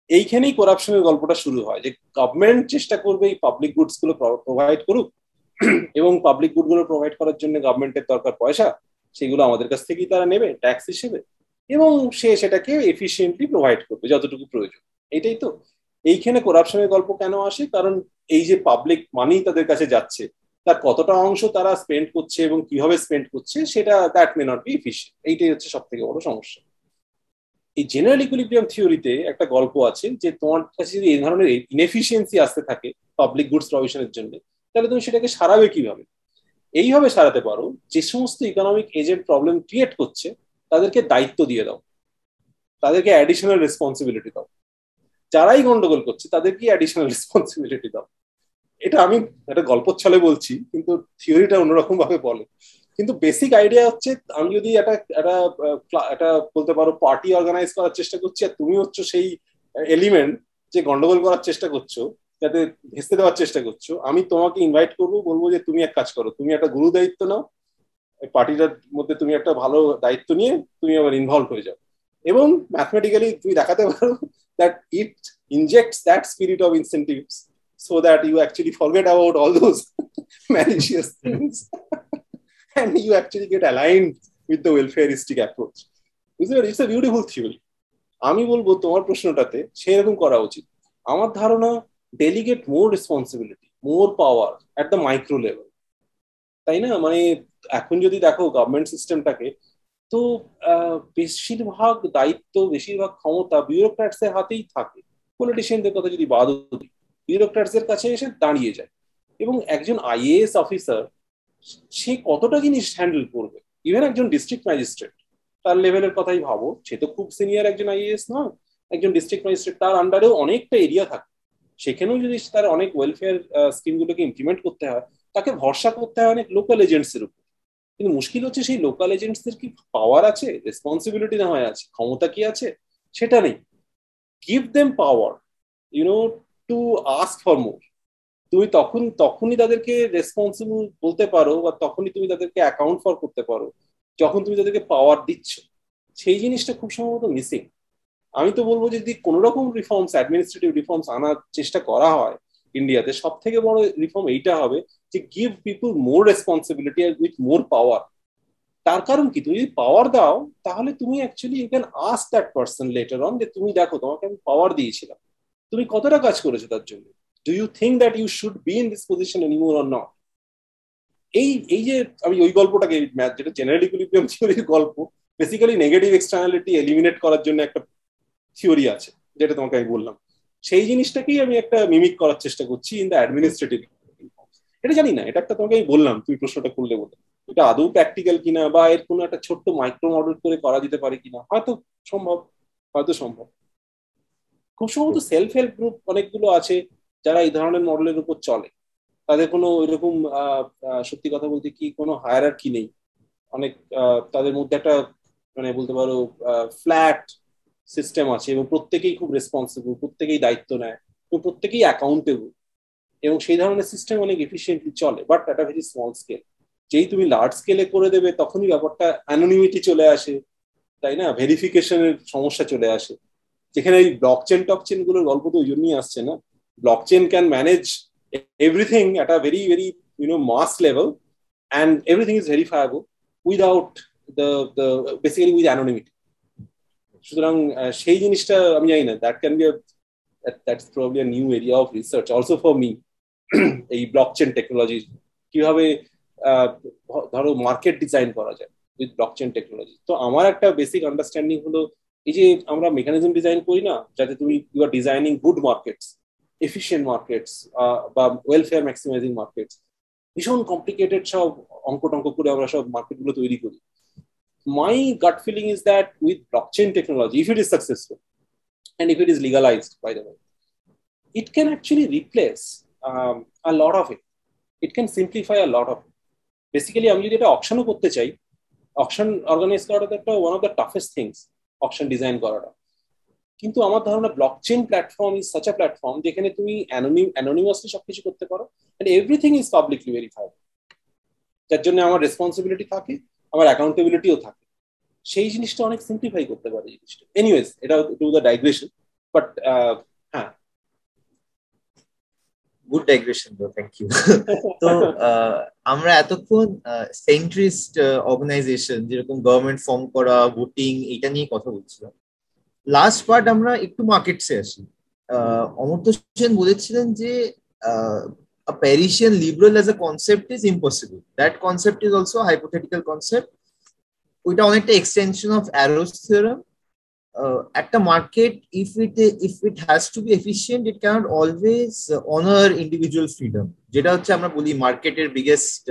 এইখানেই করাপশনের গল্পটা শুরু হয় যে গভর্নমেন্ট চেষ্টা করবে এই পাবলিক গুডসগুলো প্রোভাইড করুক। *clears throat* এবং পাবলিক গুডগুলো প্রোভাইড করার জন্য গভর্নমেন্টের দরকার পয়সা, সেগুলো আমাদের কাছ থেকেই তারা নেবে ট্যাক্স হিসেবে। এবং সে সেটাকে এফিসিয়েন্টলি প্রোভাইড করবে, যতটুকু প্রয়োজন। এটাই তো। এইখানে করাপশনের গল্প কেন আসে? কারণ এই যে পাবলিক মানি তাদের কাছে যাচ্ছে, তার কতটা অংশ তারা স্পেন্ড করছে এবং কীভাবে স্পেন্ড করছে, সেটা that may not be efficient এইটাই হচ্ছে সব থেকে বড় সমস্যা। এই জেনারেল ইকুইলিব্রিয়াম থিওরিতে একটা গল্প আছে যে তোমার কাছে যদি এই ধরনের ইনএফিসিয়েন্সি আসতে থাকে পাবলিক গুডস প্রভিশনের জন্য, তাহলে তুমি সেটাকে সারাবে কীভাবে? এইভাবে সারাতে পারো, যে সমস্ত ইকোনমিক এজেন্ট প্রবলেম ক্রিয়েট করছে তাদেরকে দায়িত্ব দিয়ে দাও। তাদেরকে অ্যাডিশনাল রেসপন্সিবিলিটি দাও। যারাই গন্ডগোল করছে তাদেরকে অ্যাডিশনাল রেসপন্সিবিলিটি দাও। এটা আমি একটা গল্প ছলে বলছি, কিন্তু থিওরিটা অন্যরকম ভাবে বলে। কিন্তু বেসিক আইডিয়া হচ্ছে, আমি যদি একটা একটা একটা বলতে পারো পার্টি অর্গানাইজ করার চেষ্টা করছি, আর তুমি হচ্ছে সেই এলিমেন্ট যে গন্ডগোল করার চেষ্টা করছ, যাতে ভেস্তে দেওয়ার চেষ্টা করছ, আমি তোমাকে ইনভাইট করব, বলব যে তুমি এক কাজ করো, তুমি একটা গুরু দায়িত্ব নাও পার্টিটার মধ্যে তুমি একটা ভালো দায়িত্ব নিয়ে তুমি আবার ইনভলভ হয়ে যাও। এবং ম্যাথমেটিক্যালি তুমি দেখাতে পারো that it injects that spirit of incentives so that you actually forget about all those *laughs* malicious things *laughs* and you actually get aligned with the welfareistic approach. It's a beautiful theory. আমি বলব তোমার প্রশ্নটাতে সেরকম করা উচিত। আমার ধারণা delegate more responsibility more power at the micro level তাই না? মানে এখন যদি দেখো গভর্নমেন্ট সিস্টেমটাকে তো বেশিরভাগ দায়িত্ব, বেশিরভাগ ক্ষমতা বিউরোক্র্যাটস এর হাতেই থাকে। পলিটিশিয়ানদের কথা যদি বাদ দিই বিউরোক্র্যাটসের কাছে এসে দাঁড়িয়ে যায়। এবং একজন আইএএস অফিসার সে কতটা জিনিস হ্যান্ডেল করবে? ইভেন একজন ডিস্ট্রিক্ট ম্যাজিস্ট্রেট তার লেভেলের কথাই ভাবো। সে তো খুব সিনিয়র একজন আইএএস নয়, একজন ডিস্ট্রিক্ট ম্যাজিস্ট্রেট তার আন্ডারেও অনেকটা এরিয়া থাকে। সেখানেও যদি তার অনেক ওয়েলফেয়ার স্কিমগুলোকে ইমপ্লিমেন্ট করতে হয় তাকে ভরসা করতে হয় অনেক লোকাল এজেন্টসের উপর। কিন্তু মুশকিল হচ্ছে সেই লোকাল এজেন্টসদের কি পাওয়ার আছে? রেসপন্সিবিলিটি না হয় আছে? ক্ষমতা কি আছে? সেটা নেই। Give them power you know to ask for more তুমি তখন, তখনই তাদেরকে রেসপন্সিবল বলতে পারো বা তখনই তুমি তাদেরকে অ্যাকাউন্ট ফর করতে পারো, যখন তুমি তাদেরকে পাওয়ার দিচ্ছ। সেই জিনিসটা খুব সম্ভবত মিসিং আমি তো বলব যদি কোন রকম রিফর্মস অ্যাডমিনিস্ট্রেটিভ রিফর্মস আনার চেষ্টা করা হয় ইন্ডিয়াতে সব থেকে বড় রিফর্ম এইটা হবে যে give people more responsibility with more power তার কারণ কি? তুমি যদি পাওয়ার দাও, তাহলে তুমি actually you can ask that person later on যে, তুমি দেখো, তোমাকে আমি পাওয়ার দিয়েছিলাম। তুমি কতটা কাজ করেছ তার জন্য? Do you think that you should be in this position anymore or not এই এই যে আমি ওই গল্পটাকে যেটা জেনারেল ইকুইলিব্রিয়াম থিওরির গল্প বেসিক্যালি নেগেটিভ এক্সটার্নালিটি এলিমিনেট করার জন্য একটা থিওরি আছে, যেটা তোমাকে আমি বললাম। সেই জিনিসটাকেই আমি একটা মিমিক করার চেষ্টা করছি ইন দ্য অ্যাডমিনিস্ট্রেটিভ এটা জানি না এটা একটা তোমাকে আমি বললাম তুমি প্রশ্নটা করলে বলে। এটা আদৌ প্র্যাকটিক্যাল কিনা বা এর কোনো একটা ছোট্ট মাইক্রো মডেল করে করা যেতে পারে কিনা হয়তো সম্ভব হয়তো সম্ভব। খুব সম্ভবত সেলফ হেল্প গ্রুপ অনেকগুলো আছে যারা এই ধরনের মডেলের উপর চলে। তাদের কোনো এরকম সত্যি কথা বলতে কি কোনো হায়ার আর কি নেই। অনেক তাদের মধ্যে একটা মানে বলতে পারো ফ্ল্যাট সিস্টেম আছে এবং প্রত্যেকেই খুব রেসপন্সিবল প্রত্যেকেই দায়িত্ব নেয় এবং প্রত্যেকেই অ্যাকাউন্টেবল এবং সেই ধরনের সিস্টেম অনেক এফিসিয়েন্টলি চলে বাট একটা ভেরি স্মল স্কেল যেই তুমি লার্জ স্কেলে করে দেবে, তখনই ব্যাপারটা অ্যানোনিমিটি চলে আসে, তাই না? ভেরিফিকেশনের সমস্যা চলে আসে। যেখানে এই ব্লক চেন টক চেনগুলোর গল্প তো ওই জন্যই আসছে না। Blockchain can manage everything at a very very you know mass level level, and is verifiable without the the, basically with anonymity. সুতরাং সেই জিনিসটা আমি জানি না। That can be that's probably a new area of research also for me এই blockchain technology কীভাবে ধরো market design করা যায় উইথ ব্লকচেন টেকনোলজি তো আমার একটা বেসিক আন্ডারস্ট্যান্ডিং হলো এই যে আমরা মেকানিজম ডিজাইন করি না যাতে তুমি you are designing good markets efficient markets বা ওয়েলফেয়ার ম্যাক্সিমাইজিং মার্কেটস ভীষণ কমপ্লিকেটেড সব অঙ্ক টঙ্ক করে আমরা সব মার্কেটগুলো তৈরি করি। মাই gut feeling is that with blockchain technology, if it is successful and if it is legalized, by the way, it can um, a lot of it. It can simplify a lot of it. Basically, আমি যদি এটা অপশনও করতে চাই option organise করাটা one of the toughest things option design করাটা। কিন্তু আমার ধারণা blockchain platform is such platform যেখানে তুমি অ্যানোনিমাসলি সবকিছু করতে পারো and everything is publicly verified যার জন্য আমার রেসপন্সিবিলিটি থাকে আমার অ্যাকাউন্টেবিলিটিও থাকে। সেই জিনিসটা অনেক সিম্পলিফাই করতে পারে জিনিসটা। এনিওয়েজ এটা টু দ্য ডাইগ্রেশন বাট হ্যাঁ। Good digression though thank you তো আমরা এতক্ষণ সেন্ট্রিস্ট অর্গানাইজেশন যেরকম গভর্নমেন্ট ফর্ম করা ভোটিং এটা নিয়ে কথা বলছিলাম। লাস্ট পার্ট আমরা একটু মার্কেটসে আসি। অমর্ত্য সেন বলেছিলেন যে a Parisian liberal as a concept is impossible. That concept is also hypothetical concept. ওইটা অনেকটা এক্সটেনশন অফ অ্যারোস থিওরাম একটা market if it if it has to be efficient it can't always honour individual freedom যেটা হচ্ছে আমরা বলি মার্কেটের biggest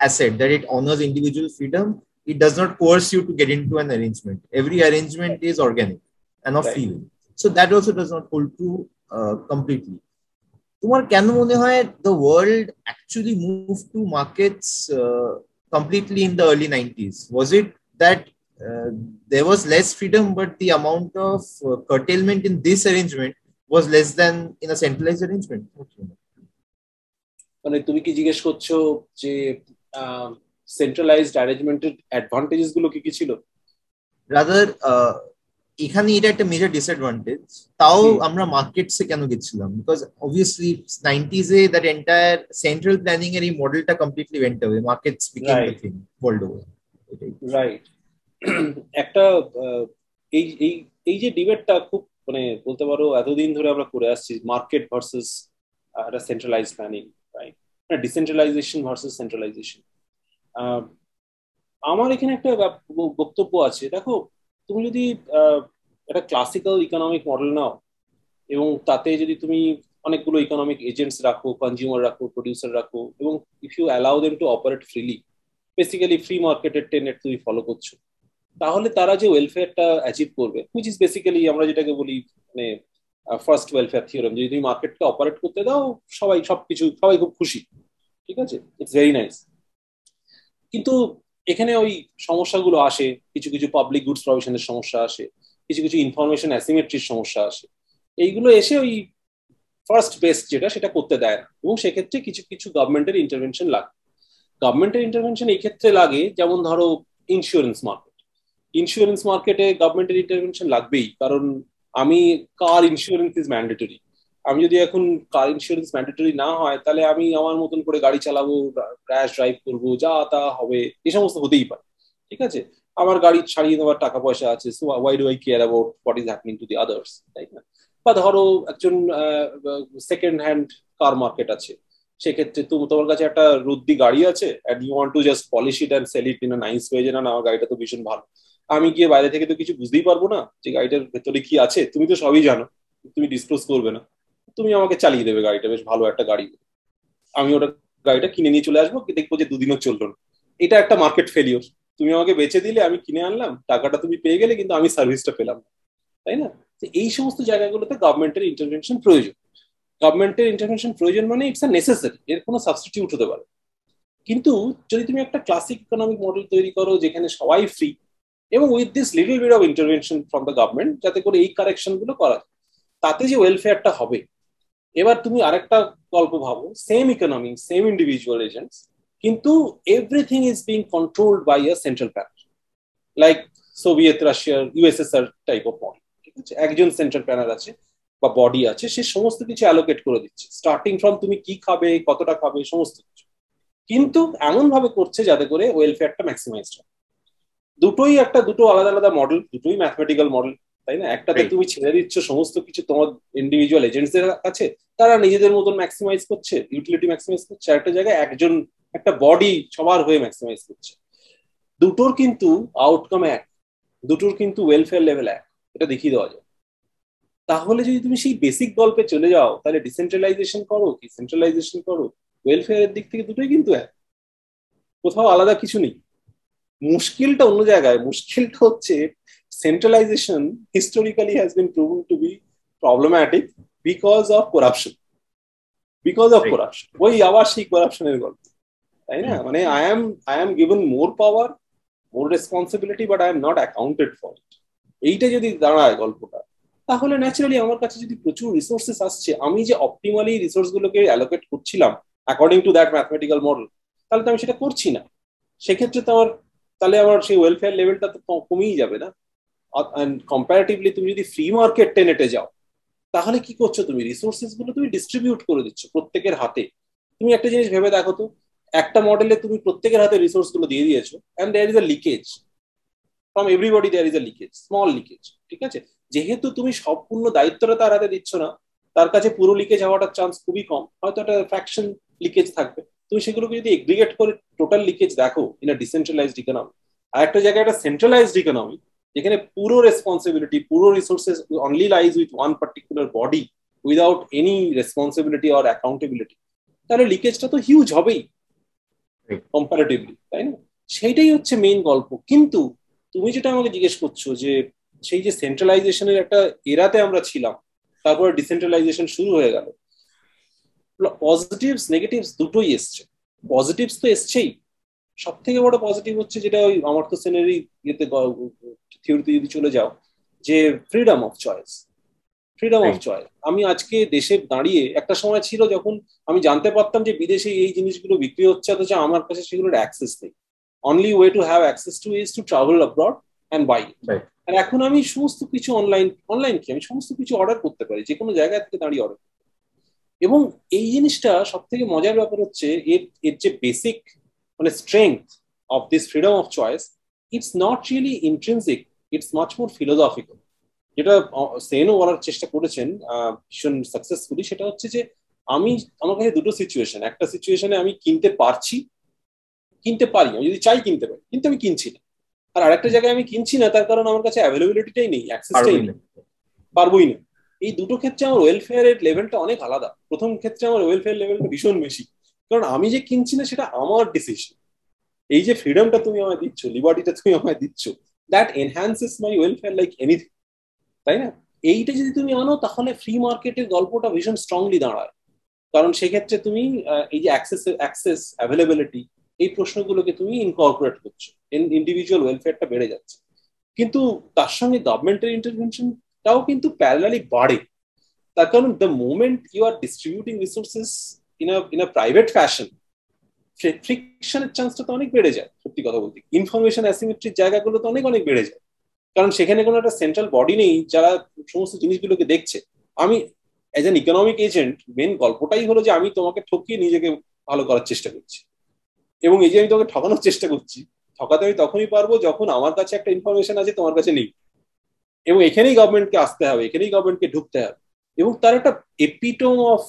asset that it honours individual freedom it does not coerce you to get into an arrangement. Every arrangement is organic and of free will. So that also does not hold true uh, completely. তোমার কেন মনে হয় the world actually move to markets completely in the early 90s was it that uh, there was less freedom but the amount of uh, curtailment in this arrangement was less than in a centralized arrangement. মানে তুমি কি জিজ্ঞেস করছ যে centralised অ্যারেঞ্জমেন্টের অ্যাডভান্টেজেসগুলো কি কি ছিল? Rather এখানে এটা একটা মেজর ডিসঅ্যাডভান্টেজ তাও আমরা মার্কেটসে কেন গেছিলাম? বিকজ অবভিয়াসলি নাইনটিজ এ দ্যাট এন্টায়ার সেন্ট্রাল প্ল্যানিং এর এই মডেলটা completely went away markets became the thing world over right *clears throat* একটা এই এই এই যে ডিবেটটা খুব মানে বলতে পারো এতদিন ধরে আমরা করে আসছি মার্কেট ভার্সেস একটা centralise planning right decentralisation versus centralisation আমার এখানে একটা বক্তব্য আছে। দেখো, তুমি যদি একটা ক্লাসিক্যাল ইকোনমিক মডেল নাও এবং তাতে যদি তুমি অনেকগুলো ইকোনমিক এজেন্টস রাখো কনজিউমার রাখো প্রডিউসার রাখো এবং if you allow them to operate freely basically free মার্কেটের টেনেট তুমি ফলো করছ। তাহলে তারা যে ওয়েলফেয়ারটা অ্যাচিভ করবে হুইচ ইজ বেসিক্যালি আমরা যেটাকে বলি মানে ফার্স্ট ওয়েলফেয়ার থিওরাম যদি তুমি মার্কেটকে অপারেট করতে দাও, সবাই সবকিছু, সবাই খুব খুশি, ঠিক আছে? ইটস ভেরি নাইস কিন্তু এখানে ওই সমস্যাগুলো আসে, কিছু কিছু পাবলিক গুডস প্রভিশনের সমস্যা আসে, কিছু কিছু ইনফরমেশন অ্যাসিমেট্রির সমস্যা আসে। এইগুলো এসে ওই ফার্স্ট বেস্ট যেটা, সেটা করতে দেয় না। এবং সেক্ষেত্রে কিছু কিছু গভর্নমেন্টের ইন্টারভেনশন লাগে। গভর্নমেন্টের ইন্টারভেনশন এই ক্ষেত্রে লাগে, যেমন ধরো ইন্স্যুরেন্স মার্কেট ইন্স্যুরেন্স মার্কেটে গভর্নমেন্টের ইন্টারভেনশন লাগবেই, কারণ আমি কার ইন্স্যুরেন্স ইজ ম্যান্ডেটরি আমি যদি এখন কার ইন্স্যুরেন্স ম্যান্ডেটরি না হয়, তাহলে আমি আমার মতন করে গাড়ি চালাবো ক্র্যাশ ড্রাইভ করব, যা তা হবে, এ সমস্ত হতেই পারে, ঠিক আছে? আমার গাড়ি ছাড়িয়ে দেওয়ার টাকা পয়সা আছে so why do I care about what is happening to the others তাই না? বা ধরো একজন সেকেন্ড হ্যান্ড কার মার্কেট আছে, সেক্ষেত্রে তুমি তোমার কাছে একটা রুদ্দি গাড়ি আছে and you want to just polish it and sell it in nice way যে না, আমার গাড়িটা তো ভীষণ ভালো। আমি গিয়ে বাইরে থেকে তো কিছু বুঝতেই পারব না যে গাড়িটার ভেতরে কি আছে। তুমি তো সবই জানো, তুমি ডিসক্লোজ করবে না। তুমি আমাকে চালিয়ে দেবে গাড়িটা, বেশ ভালো একটা গাড়ি। আমি ওটা গাড়িটা কিনে নিয়ে চলে আসব, দেখব যে দুদিনও চলল না। এটা একটা মার্কেট ফেলিওর তুমি আমাকে বেচে দিলে, আমি কিনে আনলাম, টাকাটা তুমি পেয়ে গেলে, কিন্তু আমি সার্ভিসটা পেলাম তাই না? এই সমস্ত জায়গাগুলোতে গভর্নমেন্টের ইন্টারভেনশন প্রয়োজন। গভর্নমেন্টের ইন্টারভেনশন প্রয়োজন মানে ইটস আ নেসেসারি এর কোনো সাবস্টিটিউট হতে পারে। কিন্তু যদি তুমি একটা ক্লাসিক ইকোনমিক মডেল তৈরি করো, যেখানে সবাই ফ্রি এবং with this little bit of intervention from the government যাতে করে এই কারেকশনগুলো করা তাতে যে ওয়েলফেয়ারটা হবে। এবার তুমি আরেকটা গল্প ভাবো same economy same individual agents কিন্তু everything is being controlled by a central planner like Soviet রাশিয়ার ইউএসএসআর টাইপ অফ মডেল ঠিক আছে? একজন সেন্ট্রাল প্ল্যানার আছে বা বডি আছে, সে সমস্ত কিছু অ্যালোকেট করে দিচ্ছে। স্টার্টিং ফ্রম তুমি কি খাবে, কতটা খাবে, সমস্ত কিছু। কিন্তু এমন ভাবে করছে যাতে করে ওয়েলফেয়ারটা ম্যাক্সিমাইজ হয়। দুটোই একটা দুটো আলাদা আলাদা মডেল দুটোই ম্যাথমেটিক্যাল মডেল তাই না? একটাতে তুমি ছেড়ে দিচ্ছ সমস্ত কিছু তোমার ইন্ডিভিজুয়াল এজেন্টসদের কাছে তারা নিজেদের মতন ম্যাক্সিমাইজ করছে ইউটিলিটি ম্যাক্সিমাইজ করছে একটা জায়গায় একজন একটা বডি সবার হয়ে ম্যাক্সিমাইজ করছে। দুটোর কিন্তু আউটকাম এক দুটোর কিন্তু ওয়েলফেয়ার লেভেল এক এটা দেখিয়ে দেওয়া যায়। তাহলে যদি তুমি সেই বেসিক গল্পে চলে যাও তাহলে ডিসেন্ট্রালাইজেশন করো কি সেন্ট্রালাইজেশন করো ওয়েলফেয়ারের দিক থেকে দুটোই কিন্তু এক। কোথাও আলাদা কিছু নেই। মুশকিলটা অন্য জায়গায় মুশকিলটা হচ্ছে centralization historically has been proven to be problematic because of corruption because of corruption. ওই আবার সেই করাপশনের গল্প তাই না? মানে I am I am given more power more responsibility but I am not accounted for it এইটা যদি দাঁড়ায় গল্পটা তাহলে ন্যাচারালি আমার কাছে যদি প্রচুর রিসোর্সেস আসছে আমি যে অপটিমালি রিসোর্স গুলোকে অ্যালোকেট করছিলাম according to that mathematical model তাহলে তো আমি সেটা করছি না। সেক্ষেত্রে তো আমার তাহলে আমার সেই ওয়েলফেয়ার লেভেলটা তো কমেই যাবে না? কম্পারেটিভলি তুমি যদি ফ্রি মার্কেট টেনেটে যাও, তাহলে কি করছ তুমি? রিসোর্সেসগুলো তুমি ডিস্ট্রিবিউট করে দিচ্ছ প্রত্যেকের হাতে। তুমি একটা জিনিস ভেবে দেখো তো, একটা মডেলে তুমি প্রত্যেকের হাতে রিসোর্সগুলো দিয়ে দিয়েছ and there is a leakage from everybody there is a leakage small leakage ঠিক আছে? যেহেতু তুমি সম্পূর্ণ দায়িত্বটা তার হাতে দিচ্ছ না, তার কাছে পুরো লিকেজ হওয়াটার চান্স খুবই কম। হয়তো একটা ফ্র্যাকশন লিকেজ থাকবে। তুমি সেগুলোকে যদি এগ্রিগেট করে টোটাল লিকেজ দেখো ইন আ ডিসেন্ট্রালাইজড ইকোনমি আর একটা জায়গায় একটা সেন্ট্রালাইজড ইকোনমি যেখানে পুরো রেসপন্সিবিলিটি পুরো resources only lies with one particular body without any responsibility or accountability তাহলে লিকেজটা তো হিউজ হবেই কম্পারেটিভলি তাই না? সেইটাই হচ্ছে মেইন গল্প। কিন্তু তুমি যেটা আমাকে জিজ্ঞেস করছ যে সেই যে সেন্ট্রালাইজেশনের একটা এরাতে আমরা ছিলাম তারপরে ডিসেন্ট্রালাইজেশন শুরু হয়ে গেল পজিটিভস নেগেটিভস দুটোই এসছে। পজিটিভস তো এসছেই। সব থেকে বড় পজিটিভ হচ্ছে যেটা ওই অমর্ত্য সেনেরই ইয়েতে থিওরিতে যদি চলে যাও যে freedom of choice freedom of choice আমি আজকে দেশে দাঁড়িয়ে একটা সময় ছিল যখন আমি জানতে পারতাম যে বিদেশে এই জিনিসগুলো বিক্রি হচ্ছে অথচ আমার কাছে সেগুলোর অ্যাক্সেস নেই। Only way to have access to is to travel abroad and buy আর এখন আমি সমস্ত কিছু অনলাইন অনলাইন কি? আমি সমস্ত কিছু অর্ডার করতে পারি। যে কোনো জায়গা থেকে দাঁড়িয়ে অর্ডার এবং এই জিনিসটা সব থেকে মজার ব্যাপার হচ্ছে এর এর যে বেসিক মানে strength of this freedom of choice it's not really intrinsic it's much more philosophical যেটা সেনও বলার চেষ্টা করেছেন ভীষণ সাকসেসফুলি সেটা হচ্ছে যে আমি আমার কাছে দুটো সিচুয়েশন একটা সিচুয়েশনে আমি কিনতে পারছি কিনতে পারি আমি যদি চাই কিনতে পারি কিন্তু আমি কিনছি না। আর আরেকটা জায়গায় আমি কিনছি না তার কারণ আমার কাছে অ্যাভেলেবিলিটিটাই নেই অ্যাক্সেসটাই নেই। পারবোই না। এই দুটো ক্ষেত্রে আমার ওয়েলফেয়ারের লেভেলটা অনেক আলাদা। প্রথম ক্ষেত্রে আমার ওয়েলফেয়ার লেভেলটা ভীষণ বেশি। কারণ আমি যে কিনছি না, সেটা আমার ডিসিশন এই যে ফ্রিডমটা তুমি আমায় দিচ্ছ লিবার্টিটা তুমি আমায় দিচ্ছ that enhances my welfare like anything তাই না? এইটা যদি তুমি আনো, তাহলে ফ্রি মার্কেটের গল্পটা ভীষণ স্ট্রংলি দাঁড়ায়। কারণ সেক্ষেত্রে তুমি এই যে অ্যাক্সেস অ্যাক্সেস অ্যাভেলেবিলিটি এই প্রশ্নগুলোকে তুমি ইনকর্পোরেট করছ। ইন্ডিভিজুয়াল ওয়েলফেয়ারটা বেড়ে যাচ্ছে। কিন্তু তার সঙ্গে গভর্নমেন্টের ইন্টারভেনশনটাও কিন্তু প্যারালালি বাড়ে। তার কারণ the moment you are distributing resources in a in a private fashion ফ্রিকশনের চান্সটা তো অনেক বেড়ে যায়, সত্যি কথা বলতে। ইনফরমেশন অ্যাসিমেট্রির জায়গাগুলো তো অনেক অনেক বেড়ে যায়। কারণ সেখানে কোনো একটা সেন্ট্রাল বডি নেই যারা সমস্ত জিনিসগুলোকে দেখছে। আমি as an economic agent main গল্পটাই হলো যে আমি তোমাকে ঠকিয়ে নিজেকে ভালো করার চেষ্টা করছি। এবং এই যে আমি তোমাকে ঠকানোর চেষ্টা করছি, ঠকাতে আমি তখনই পারব যখন আমার কাছে একটা ইনফরমেশন আছে, তোমার কাছে নেই। এবং এখানেই গভর্নমেন্টকে আসতে হবে এখানেই গভর্নমেন্টকে ঢুকতে হবে। এবং তার একটা epitome of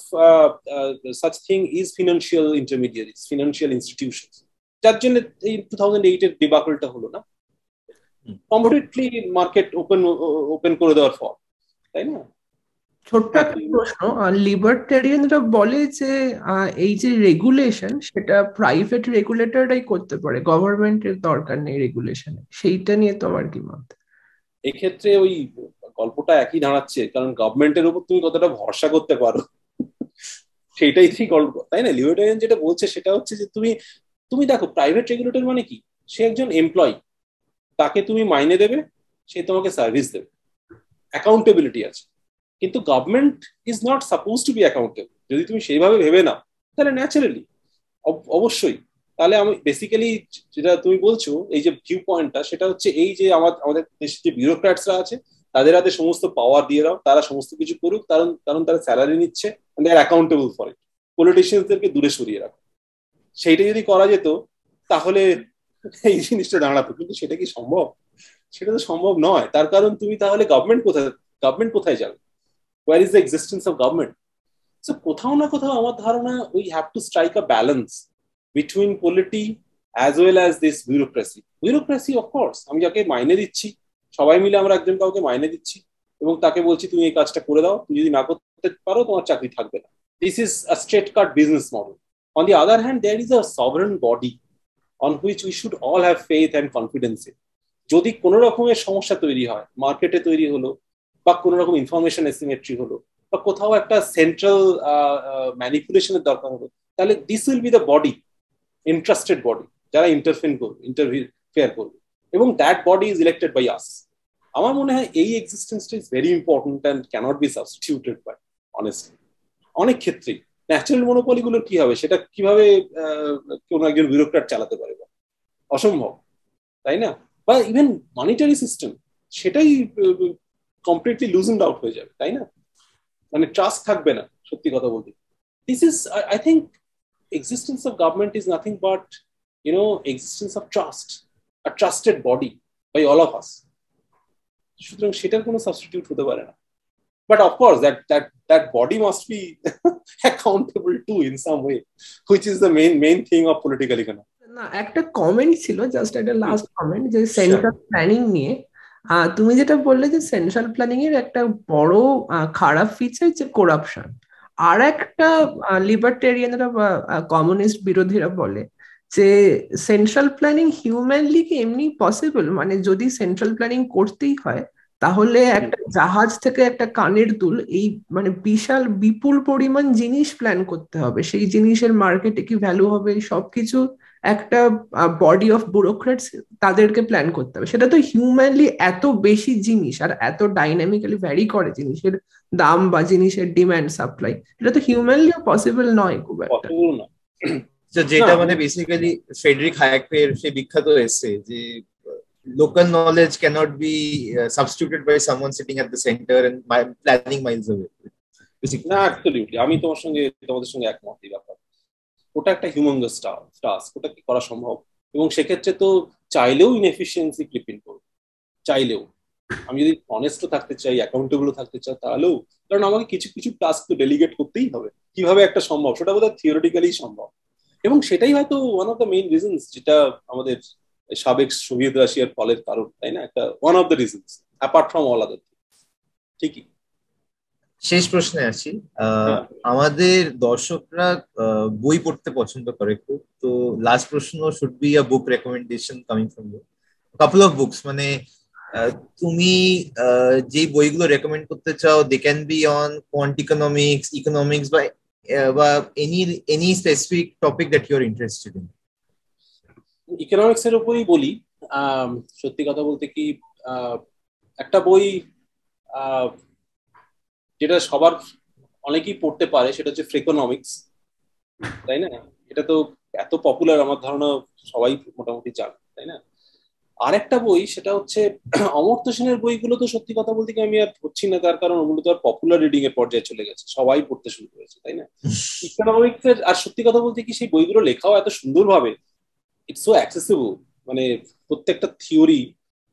such thing is financial intermediaries financial institution যার জন্য এই টু থাউজেন্ড এইটের ডিবাকলটা হলো না। কমপ্লিটলি মার্কেট ওপেন ওপেন করে দেওয়ার ফল তাই না? ছোট্ট একটা প্রশ্ন লিবার্টেরিয়ানরা বলে যে এই যে রেগুলেশন সেটা প্রাইভেট রেগুলেটররাই করতে পারে গভর্নমেন্টের দরকার নেই রেগুলেশনে সেইটা নিয়ে তোমার কি মত? এক্ষেত্রে ওই গল্পটা একই দাঁড়াচ্ছে, কারণ গভর্নমেন্টের উপর তুমি কতটা ভরসা করতে পারো? সেটাই ঠিক গল্প তাই না? লিবার্টারিয়ান যেটা বলছে সেটা হচ্ছে যে তুমি তুমি দেখো প্রাইভেট রেগুলেটর মানে কি? সে একজন এমপ্লয়ি তাকে তুমি মাইনে দেবে, সে তোমাকে সার্ভিস দেবে। অ্যাকাউন্টেবিলিটি আছে। কিন্তু government is not suppose to be accountable যদি তুমি সেইভাবে ভেবে নাও, তাহলে ন্যাচারালি অবশ্যই তাহলে আমি বেসিক্যালি যেটা তুমি বলছো, এই যে ভিউ পয়েন্টটা সেটা হচ্ছে এই যে আমাদের দেশের যে বিউরোক্রাটসরা আছে, তাদের হাতে সমস্ত পাওয়ার দিয়ে দাও, তারা সমস্ত কিছু করুক, কারণ কারণ তারা স্যালারি নিচ্ছে আর অ্যাকাউন্টেবল ফর ইট পলিটিশিয়ানসদেরকে দূরে সরিয়ে রাখো। সেইটা যদি করা যেত, তাহলে এই জিনিসটা দাঁড়াতো, কিন্তু সেটা কি সম্ভব? সেটা তো সম্ভব নয়। তার কারণ তুমি তাহলে গভর্নমেন্ট কোথায় গভর্নমেন্ট কোথায় যাবে? Where is the existence of government so কোথাও না কোথাও আমার ধারণা we have to strike a balance between polity as well as this bureaucracy bureaucracy of course আমি যাকে মাইনে দিচ্ছি, সবাই মিলে আমরা একজন কাউকে মাইনে দিচ্ছি এবং তাকে বলছি, তুমি এই কাজটা করে দাও, তুমি যদি না করতে পারো, তোমার চাকরি থাকবে না। This is a straight cut business model on the other hand there is a sovereign body on which we should all have faith and confidence in যদি কোনো রকমের সমস্যা তৈরি হয়, মার্কেটে তৈরি হলো, বা কোনো রকম ইনফরমেশন এসিমেট্রি হলো, বা কোথাও একটা সেন্ট্রাল ম্যানিপুলেশনের দরকার হলো, তাহলে this will be the body interested body যারা ইন্টারফেন করবে ইন্টারফেয়ার করবে। এবং that body is elected by us আমার মনে হয় এই এক্সিস্টেন্সটা is very important and cannot be substituted by honestly অনেক ক্ষেত্রেই। ন্যাচারাল মনোপলিগুলো কি হবে? সেটা কীভাবে কোনো একজন বিউরোক্রাট চালাতে পারে বা অসম্ভব। তাই না? বা ইভেন মানিটারি সিস্টেম সেটাই কমপ্লিটলি লুজেন্ড আউট হয়ে যাবে, তাই না? মানে ট্রাস্ট থাকবে না, সত্যি কথা বলতে। This is I think existence of government is nothing but you know existence of trust a trusted body by all of us সুতরাং সেটার কোনো সাবস্টিটিউট হতে পারে না। But of course that that that body must be *laughs* accountable too in some way which is the main main thing of political economy. না একটা comment ছিল just একটা লাস্ট কমেন্ট যে সেন্ট্রাল প্ল্যানিং নিয়ে তুমি যেটা বললে যে সেন্ট্রাল প্ল্যানিং এর একটা বড় খারাপ ফিচার যে করাপশন আর একটা লিবার্টেরিয়ানরা বা কমিউনিস্ট বিরোধীরা বলে যে সেন্ট্রাল প্ল্যানিং হিউম্যানলি কি এমনি পসিবল মানে যদি সেন্ট্রাল প্ল্যানিং করতেই হয় তাহলে একটা জাহাজ থেকে একটা কানের দুল এই মানে বিশাল বিপুল পরিমাণ জিনিস প্ল্যান করতে হবে। সেই জিনিসের মার্কেটে কি ভ্যালু হবে? সবকিছু একটা বডি অফ ব্যুরোক্রেটস তাদেরকে প্ল্যান করতে হবে। সেটা তো হিউম্যানলি এত বেশি জিনিস আর এত ডাইনামিক্যালি ভ্যারি করে জিনিসের দাম বা জিনিসের ডিমান্ড সাপ্লাই এটা তো হিউম্যানলি পসিবল নয় খুব একটা। যেটা মানে বেসিক্যালি ফেডরিক হায়াকের সে বিখ্যাত এসে যে local knowledge cannot be uh, substituted by someone sitting at the center and planning miles away. না অ্যাবসলিউটলি আমি তোমার সঙ্গে তোমাদের সঙ্গে একমত এই ব্যাপার ওটা একটা হিউম্যাঙ্গাস টাস্ক ওটা কি করা সম্ভব? এবং সেক্ষেত্রে তো চাইলেও ইনএফিসিয়েন্সি ক্লিপ ইন করব। চাইলেও। আমি যদি অনেস্ট থাকতে চাই অ্যাকাউন্টেবল থাকতে চাই, তাহলেও। কারণ আমাকে কিছু কিছু টাস্ক তো ডেলিগেট করতেই হবে। কীভাবে একটা সম্ভব? সেটা বোধহয় থিওরিটিক্যালি সম্ভব। এবং সেটাই হয়তো one of the main reasons যেটা আমাদের সাবেক সোভিয়েত রাশিয়ার ফলের কারণ, তাই না? একটা one of the reasons apart from all other ঠিকই? শেষ প্রশ্নে আছি আমাদের দর্শকরা বই পড়তে পছন্দ করে খুব। তো লাস্ট প্রশ্ন should be a book recommendation coming from you couple of books মানে তুমি যে বইগুলো রেকমেন্ড করতে চাও they can be on quant economics economics বা বা any any specific topic that you are interested in economics এর উপরই বলি। সত্যি কথা বলতে কি একটা বই যেটা সবার অনেকেই পড়তে পারে সেটা হচ্ছে ফ্রেকোনমিক্স তাই না? এটা তো এত পপুলার আমার ধারণা সবাই মোটামুটি জানে তাই না? আরেকটা বই সেটা হচ্ছে *clears throat* অমর্ত্য সেনের বইগুলো তো সত্যি কথা বলতে কি আমি আর পড়ছি না তার কারণ ওগুলো তো আর পপুলার রিডিং এর পর্যায়ে চলে গেছে সবাই পড়তে শুরু করেছে তাই না? *laughs* ইকোনমিক্স এর আর সত্যি কথা বলতে কি সেই বইগুলো লেখাও এত সুন্দরভাবে ইটস সো অ্যাক্সেসিবল মানে প্রত্যেকটা থিওরি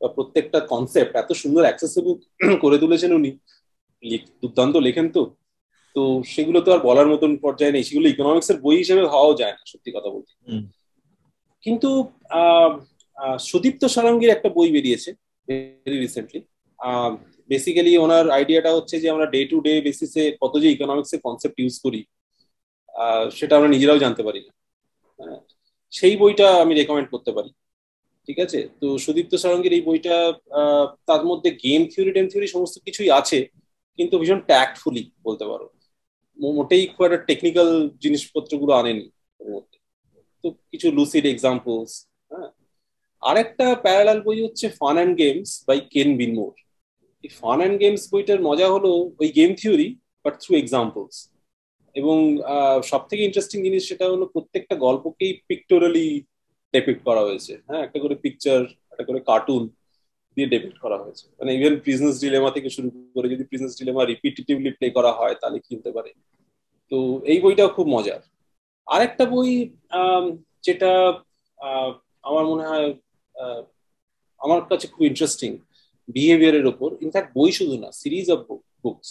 বা প্রত্যেকটা কনসেপ্ট এত সুন্দর অ্যাক্সেসিবল *clears throat* করে তুলেছেন উনি দুর্দান্ত লেখেন তো। তো সেগুলো তো আর বলার মতন পর্যায়ে নেই। সেগুলো ইকোনমিক্স এর বই হিসেবে হওয়াও যায় না সত্যি কথা বলতে। কিন্তু সুদীপ্ত সারঙ্গীর একটা বই বেরিয়েছে ভেরি রিসেন্টলি বেসিক্যালি ওনার আইডিয়াটা হচ্ছে যে আমরা ডে টু ডে বেসিসে কত যে ইকোনমিক্স এর কনসেপ্ট ইউজ করি সেটা আমরা নিজেরাও জানতে পারি না। সেই বইটা আমি রেকমেন্ড করতে পারি। ঠিক আছে? তো সুদীপ্ত সারঙ্গীর এই বইটা তার মধ্যে গেম থিওরি টেম থিওরি সমস্ত কিছুই আছে। কিন্তু ভীষণ ট্যাক্টফুলি বলতে পারো। মোটেই খুব একটা টেকনিক্যাল জিনিসপত্রগুলো আনেনি ওর মধ্যে। তো কিছু লুসিড এক্সাম্পলস হ্যাঁ। আরেকটা প্যারালাল বই হচ্ছে ফান অ্যান্ড গেমস বাই কেন বিনমোর এই ফান অ্যান্ড গেমস বইটার মজা হলো ওই game theory but through examples এবং সব থেকে ইন্টারেস্টিং জিনিস সেটা হলো প্রত্যেকটা গল্পকেই পিক্টোরালি ডেপিক্ট করা হয়েছে। হ্যাঁ একটা করে পিকচার একটা করে কার্টুন দিয়ে ডেবিট করা হয়েছে। মানে ইভেন বিজনেস ডিলেমা থেকে শুরু করে যদি বিজনেস ডিলেমা রিপিটেটিভলি প্লে করা হয়, তাহলে কি হতে পারে? তো এই বইটাও খুব মজার। আরেকটা বই যেটা আমার মনে হয় আমার কাছে খুব ইন্টারেস্টিং বিহেভিয়ারের ওপর। ইনফ্যাক্ট বই শুধু না সিরিজ অফ বুকস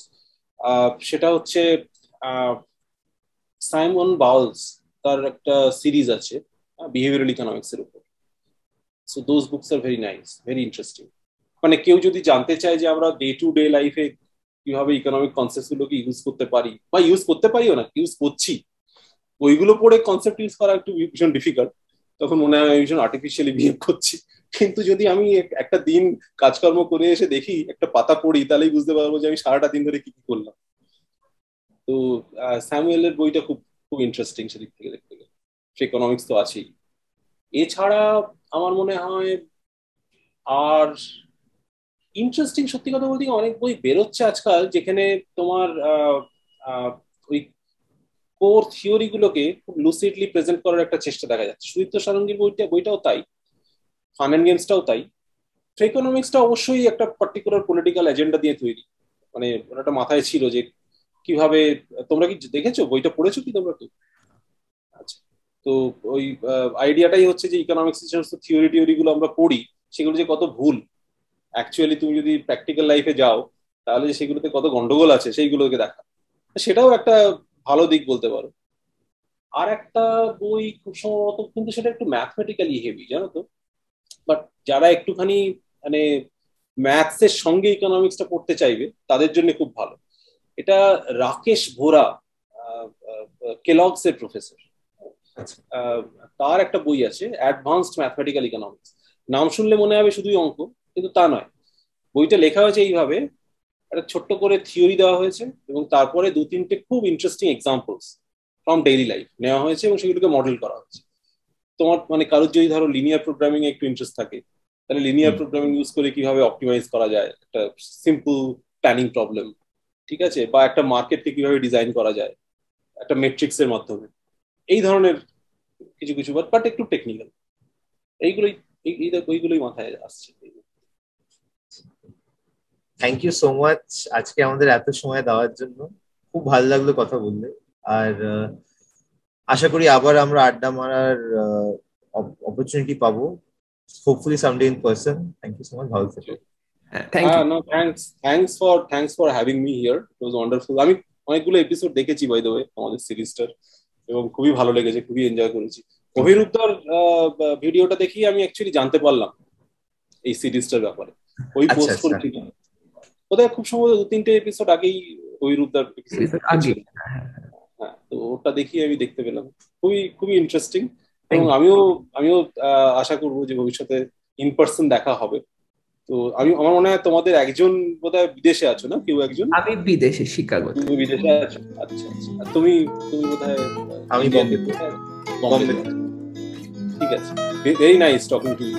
সেটা হচ্ছে সাইমন বাউলস তার একটা সিরিজ আছে বিহেভিয়ারাল ইকোনমিক্স এর উপর so those books are very nice very interesting মানে কেউ যদি জানতে চায় যে আমরা ডে টু ডে লাইফে কীভাবে ইকোনমিক কনসেপ্ট গুলোকে ইউজ করতে পারি, বা ইউজ করতে পারিও না ইউজ করছি, ওইগুলো পড়ে কনসেপ্ট ইউজ করা একটু ভীষণ ডিফিকাল্ট তখন মনে হয় ভীষণ আর্টিফিশিয়ালি বিহেভ করছি। কিন্তু যদি আমি একটা দিন কাজকর্ম করে এসে দেখি, একটা পাতা পড়ি, তাহলেই বুঝতে পারব যে আমি সারাটা দিন ধরে কি কি করলাম। তো স্যামুয়েলের বইটা খুব খুব ইন্টারেস্টিং সেদিক থেকে দেখতে গেলে। ইকোনমিক্স তো আছেই। এছাড়া আমার মনে হয় আর ইন্টারেস্টিং সত্যি কথা বলতে অনেক বই বেরোচ্ছে আজকাল, যেখানে তোমার ওই কোর থিওরি গুলোকে খুব লুসিডলি প্রেজেন্ট করার একটা চেষ্টা দেখা যাচ্ছে। সুদীপ্ত সারঙ্গীর বইটা, বইটাও তাই। ফান অ্যান্ড গেমসটাও তাই। ইকোনমিক্সটা অবশ্যই একটা পার্টিকুলার পলিটিক্যাল এজেন্ডা দিয়ে তৈরি। মানে ওটা মাথায় ছিল যে কীভাবে, তোমরা কি দেখেছ? বইটা পড়েছো কি তোমরা আচ্ছা তো ওই আইডিয়াটাই হচ্ছে যে ইকোনমিক্স যে সমস্ত থিওরি টিওরি গুলো আমরা পড়ি, সেগুলো যে কত ভুল। অ্যাকচুয়ালি তুমি যদি প্র্যাকটিক্যাল লাইফে যাও, তাহলে যে সেগুলোতে কত গন্ডগোল আছে, সেইগুলোকে দেখা। সেটাও একটা ভালো দিক বলতে পারো। আর একটা বই খুব সম্ভবত, কিন্তু সেটা একটু ম্যাথমেটিক্যালি হেভি জানো তো? বাট যারা একটুখানি মানে ম্যাথসের সঙ্গে ইকোনমিক্সটা পড়তে চাইবে, তাদের জন্য খুব ভালো। এটা রাকেশ ভোরা কেলগস এর প্রফেসর তার একটা বই আছে অ্যাডভান্সড ম্যাথমেটিক্যাল ইকোনমিক্স নাম শুনলে মনে হবে শুধুই অঙ্ক কিন্তু তা নয়। বইটা লেখা হয়েছে এইভাবে একটা ছোট্ট করে থিওরি দেওয়া হয়েছে এবং তারপরে দু তিনটে খুব interesting examples from daily life নেওয়া হয়েছে এবং সেগুলোকে মডেল করা হয়েছে। তোমার মানে কারোর যদি ধরো লিনিয়ার প্রোগ্রামিং একটু ইন্টারেস্ট থাকে তাহলে লিনিয়ার প্রোগ্রামিং ইউজ করে কীভাবে অপটিমাইজ করা যায়? একটা সিম্পল প্ল্যানিং প্রবলেম ঠিক আছে? বা একটা মার্কেটকে কীভাবে ডিজাইন করা যায়? একটা মেট্রিক্সের মাধ্যমে। এই ধরনের কিছু কিছু বাট বাট একটু টেকনিক্যাল এইগুলোই এই বইগুলোই মাথায় আসছে। থ্যাংক ইউ সো মাচ আজকে আমাদের এত সময় দেওয়ার জন্য। খুব ভালো লাগল কথা বললে। আর আশা করি আবার আমরা আড্ডা মারার অপরচুনিটি পাবো। Hopefully someday in person thank you so much ভালো থেকো। Thanks thanks for thanks for having me here it was wonderful আমি অনেকগুলো এপিসোড দেখেছি বাই দ্য ওয়ে আমাদের সিরিজটার। এবং খুবই ভালো লেগেছে খুবই এনজয় করেছি। অভিরূপদার ভিডিওটা দেখি আমি অ্যাকচুয়ালি জানতে পারলাম এই সিরিজটার ব্যাপারে। ওই পোস্ট করেছিলাম বোধহয় খুব সম্ভবত দু তিনটে এপিসোড আগেই অভিরূপদার হ্যাঁ তো ওটা দেখি আমি দেখতে পেলাম। খুবই খুবই ইন্টারেস্টিং এবং আমিও আমিও আশা করব যে ভবিষ্যতে ইন পার্সন দেখা হবে। তো আমি আমার মনে হয় তোমাদের একজন বোধহয় বিদেশে আছো না? কেউ একজন? আমি বিদেশে শিকাগো তুমি বিদেশে আছো? আচ্ছা আচ্ছা। আর তুমি তুমি বোধহয় আমি বম্বে। বম্বে। ঠিক আছে। Very nice talking to you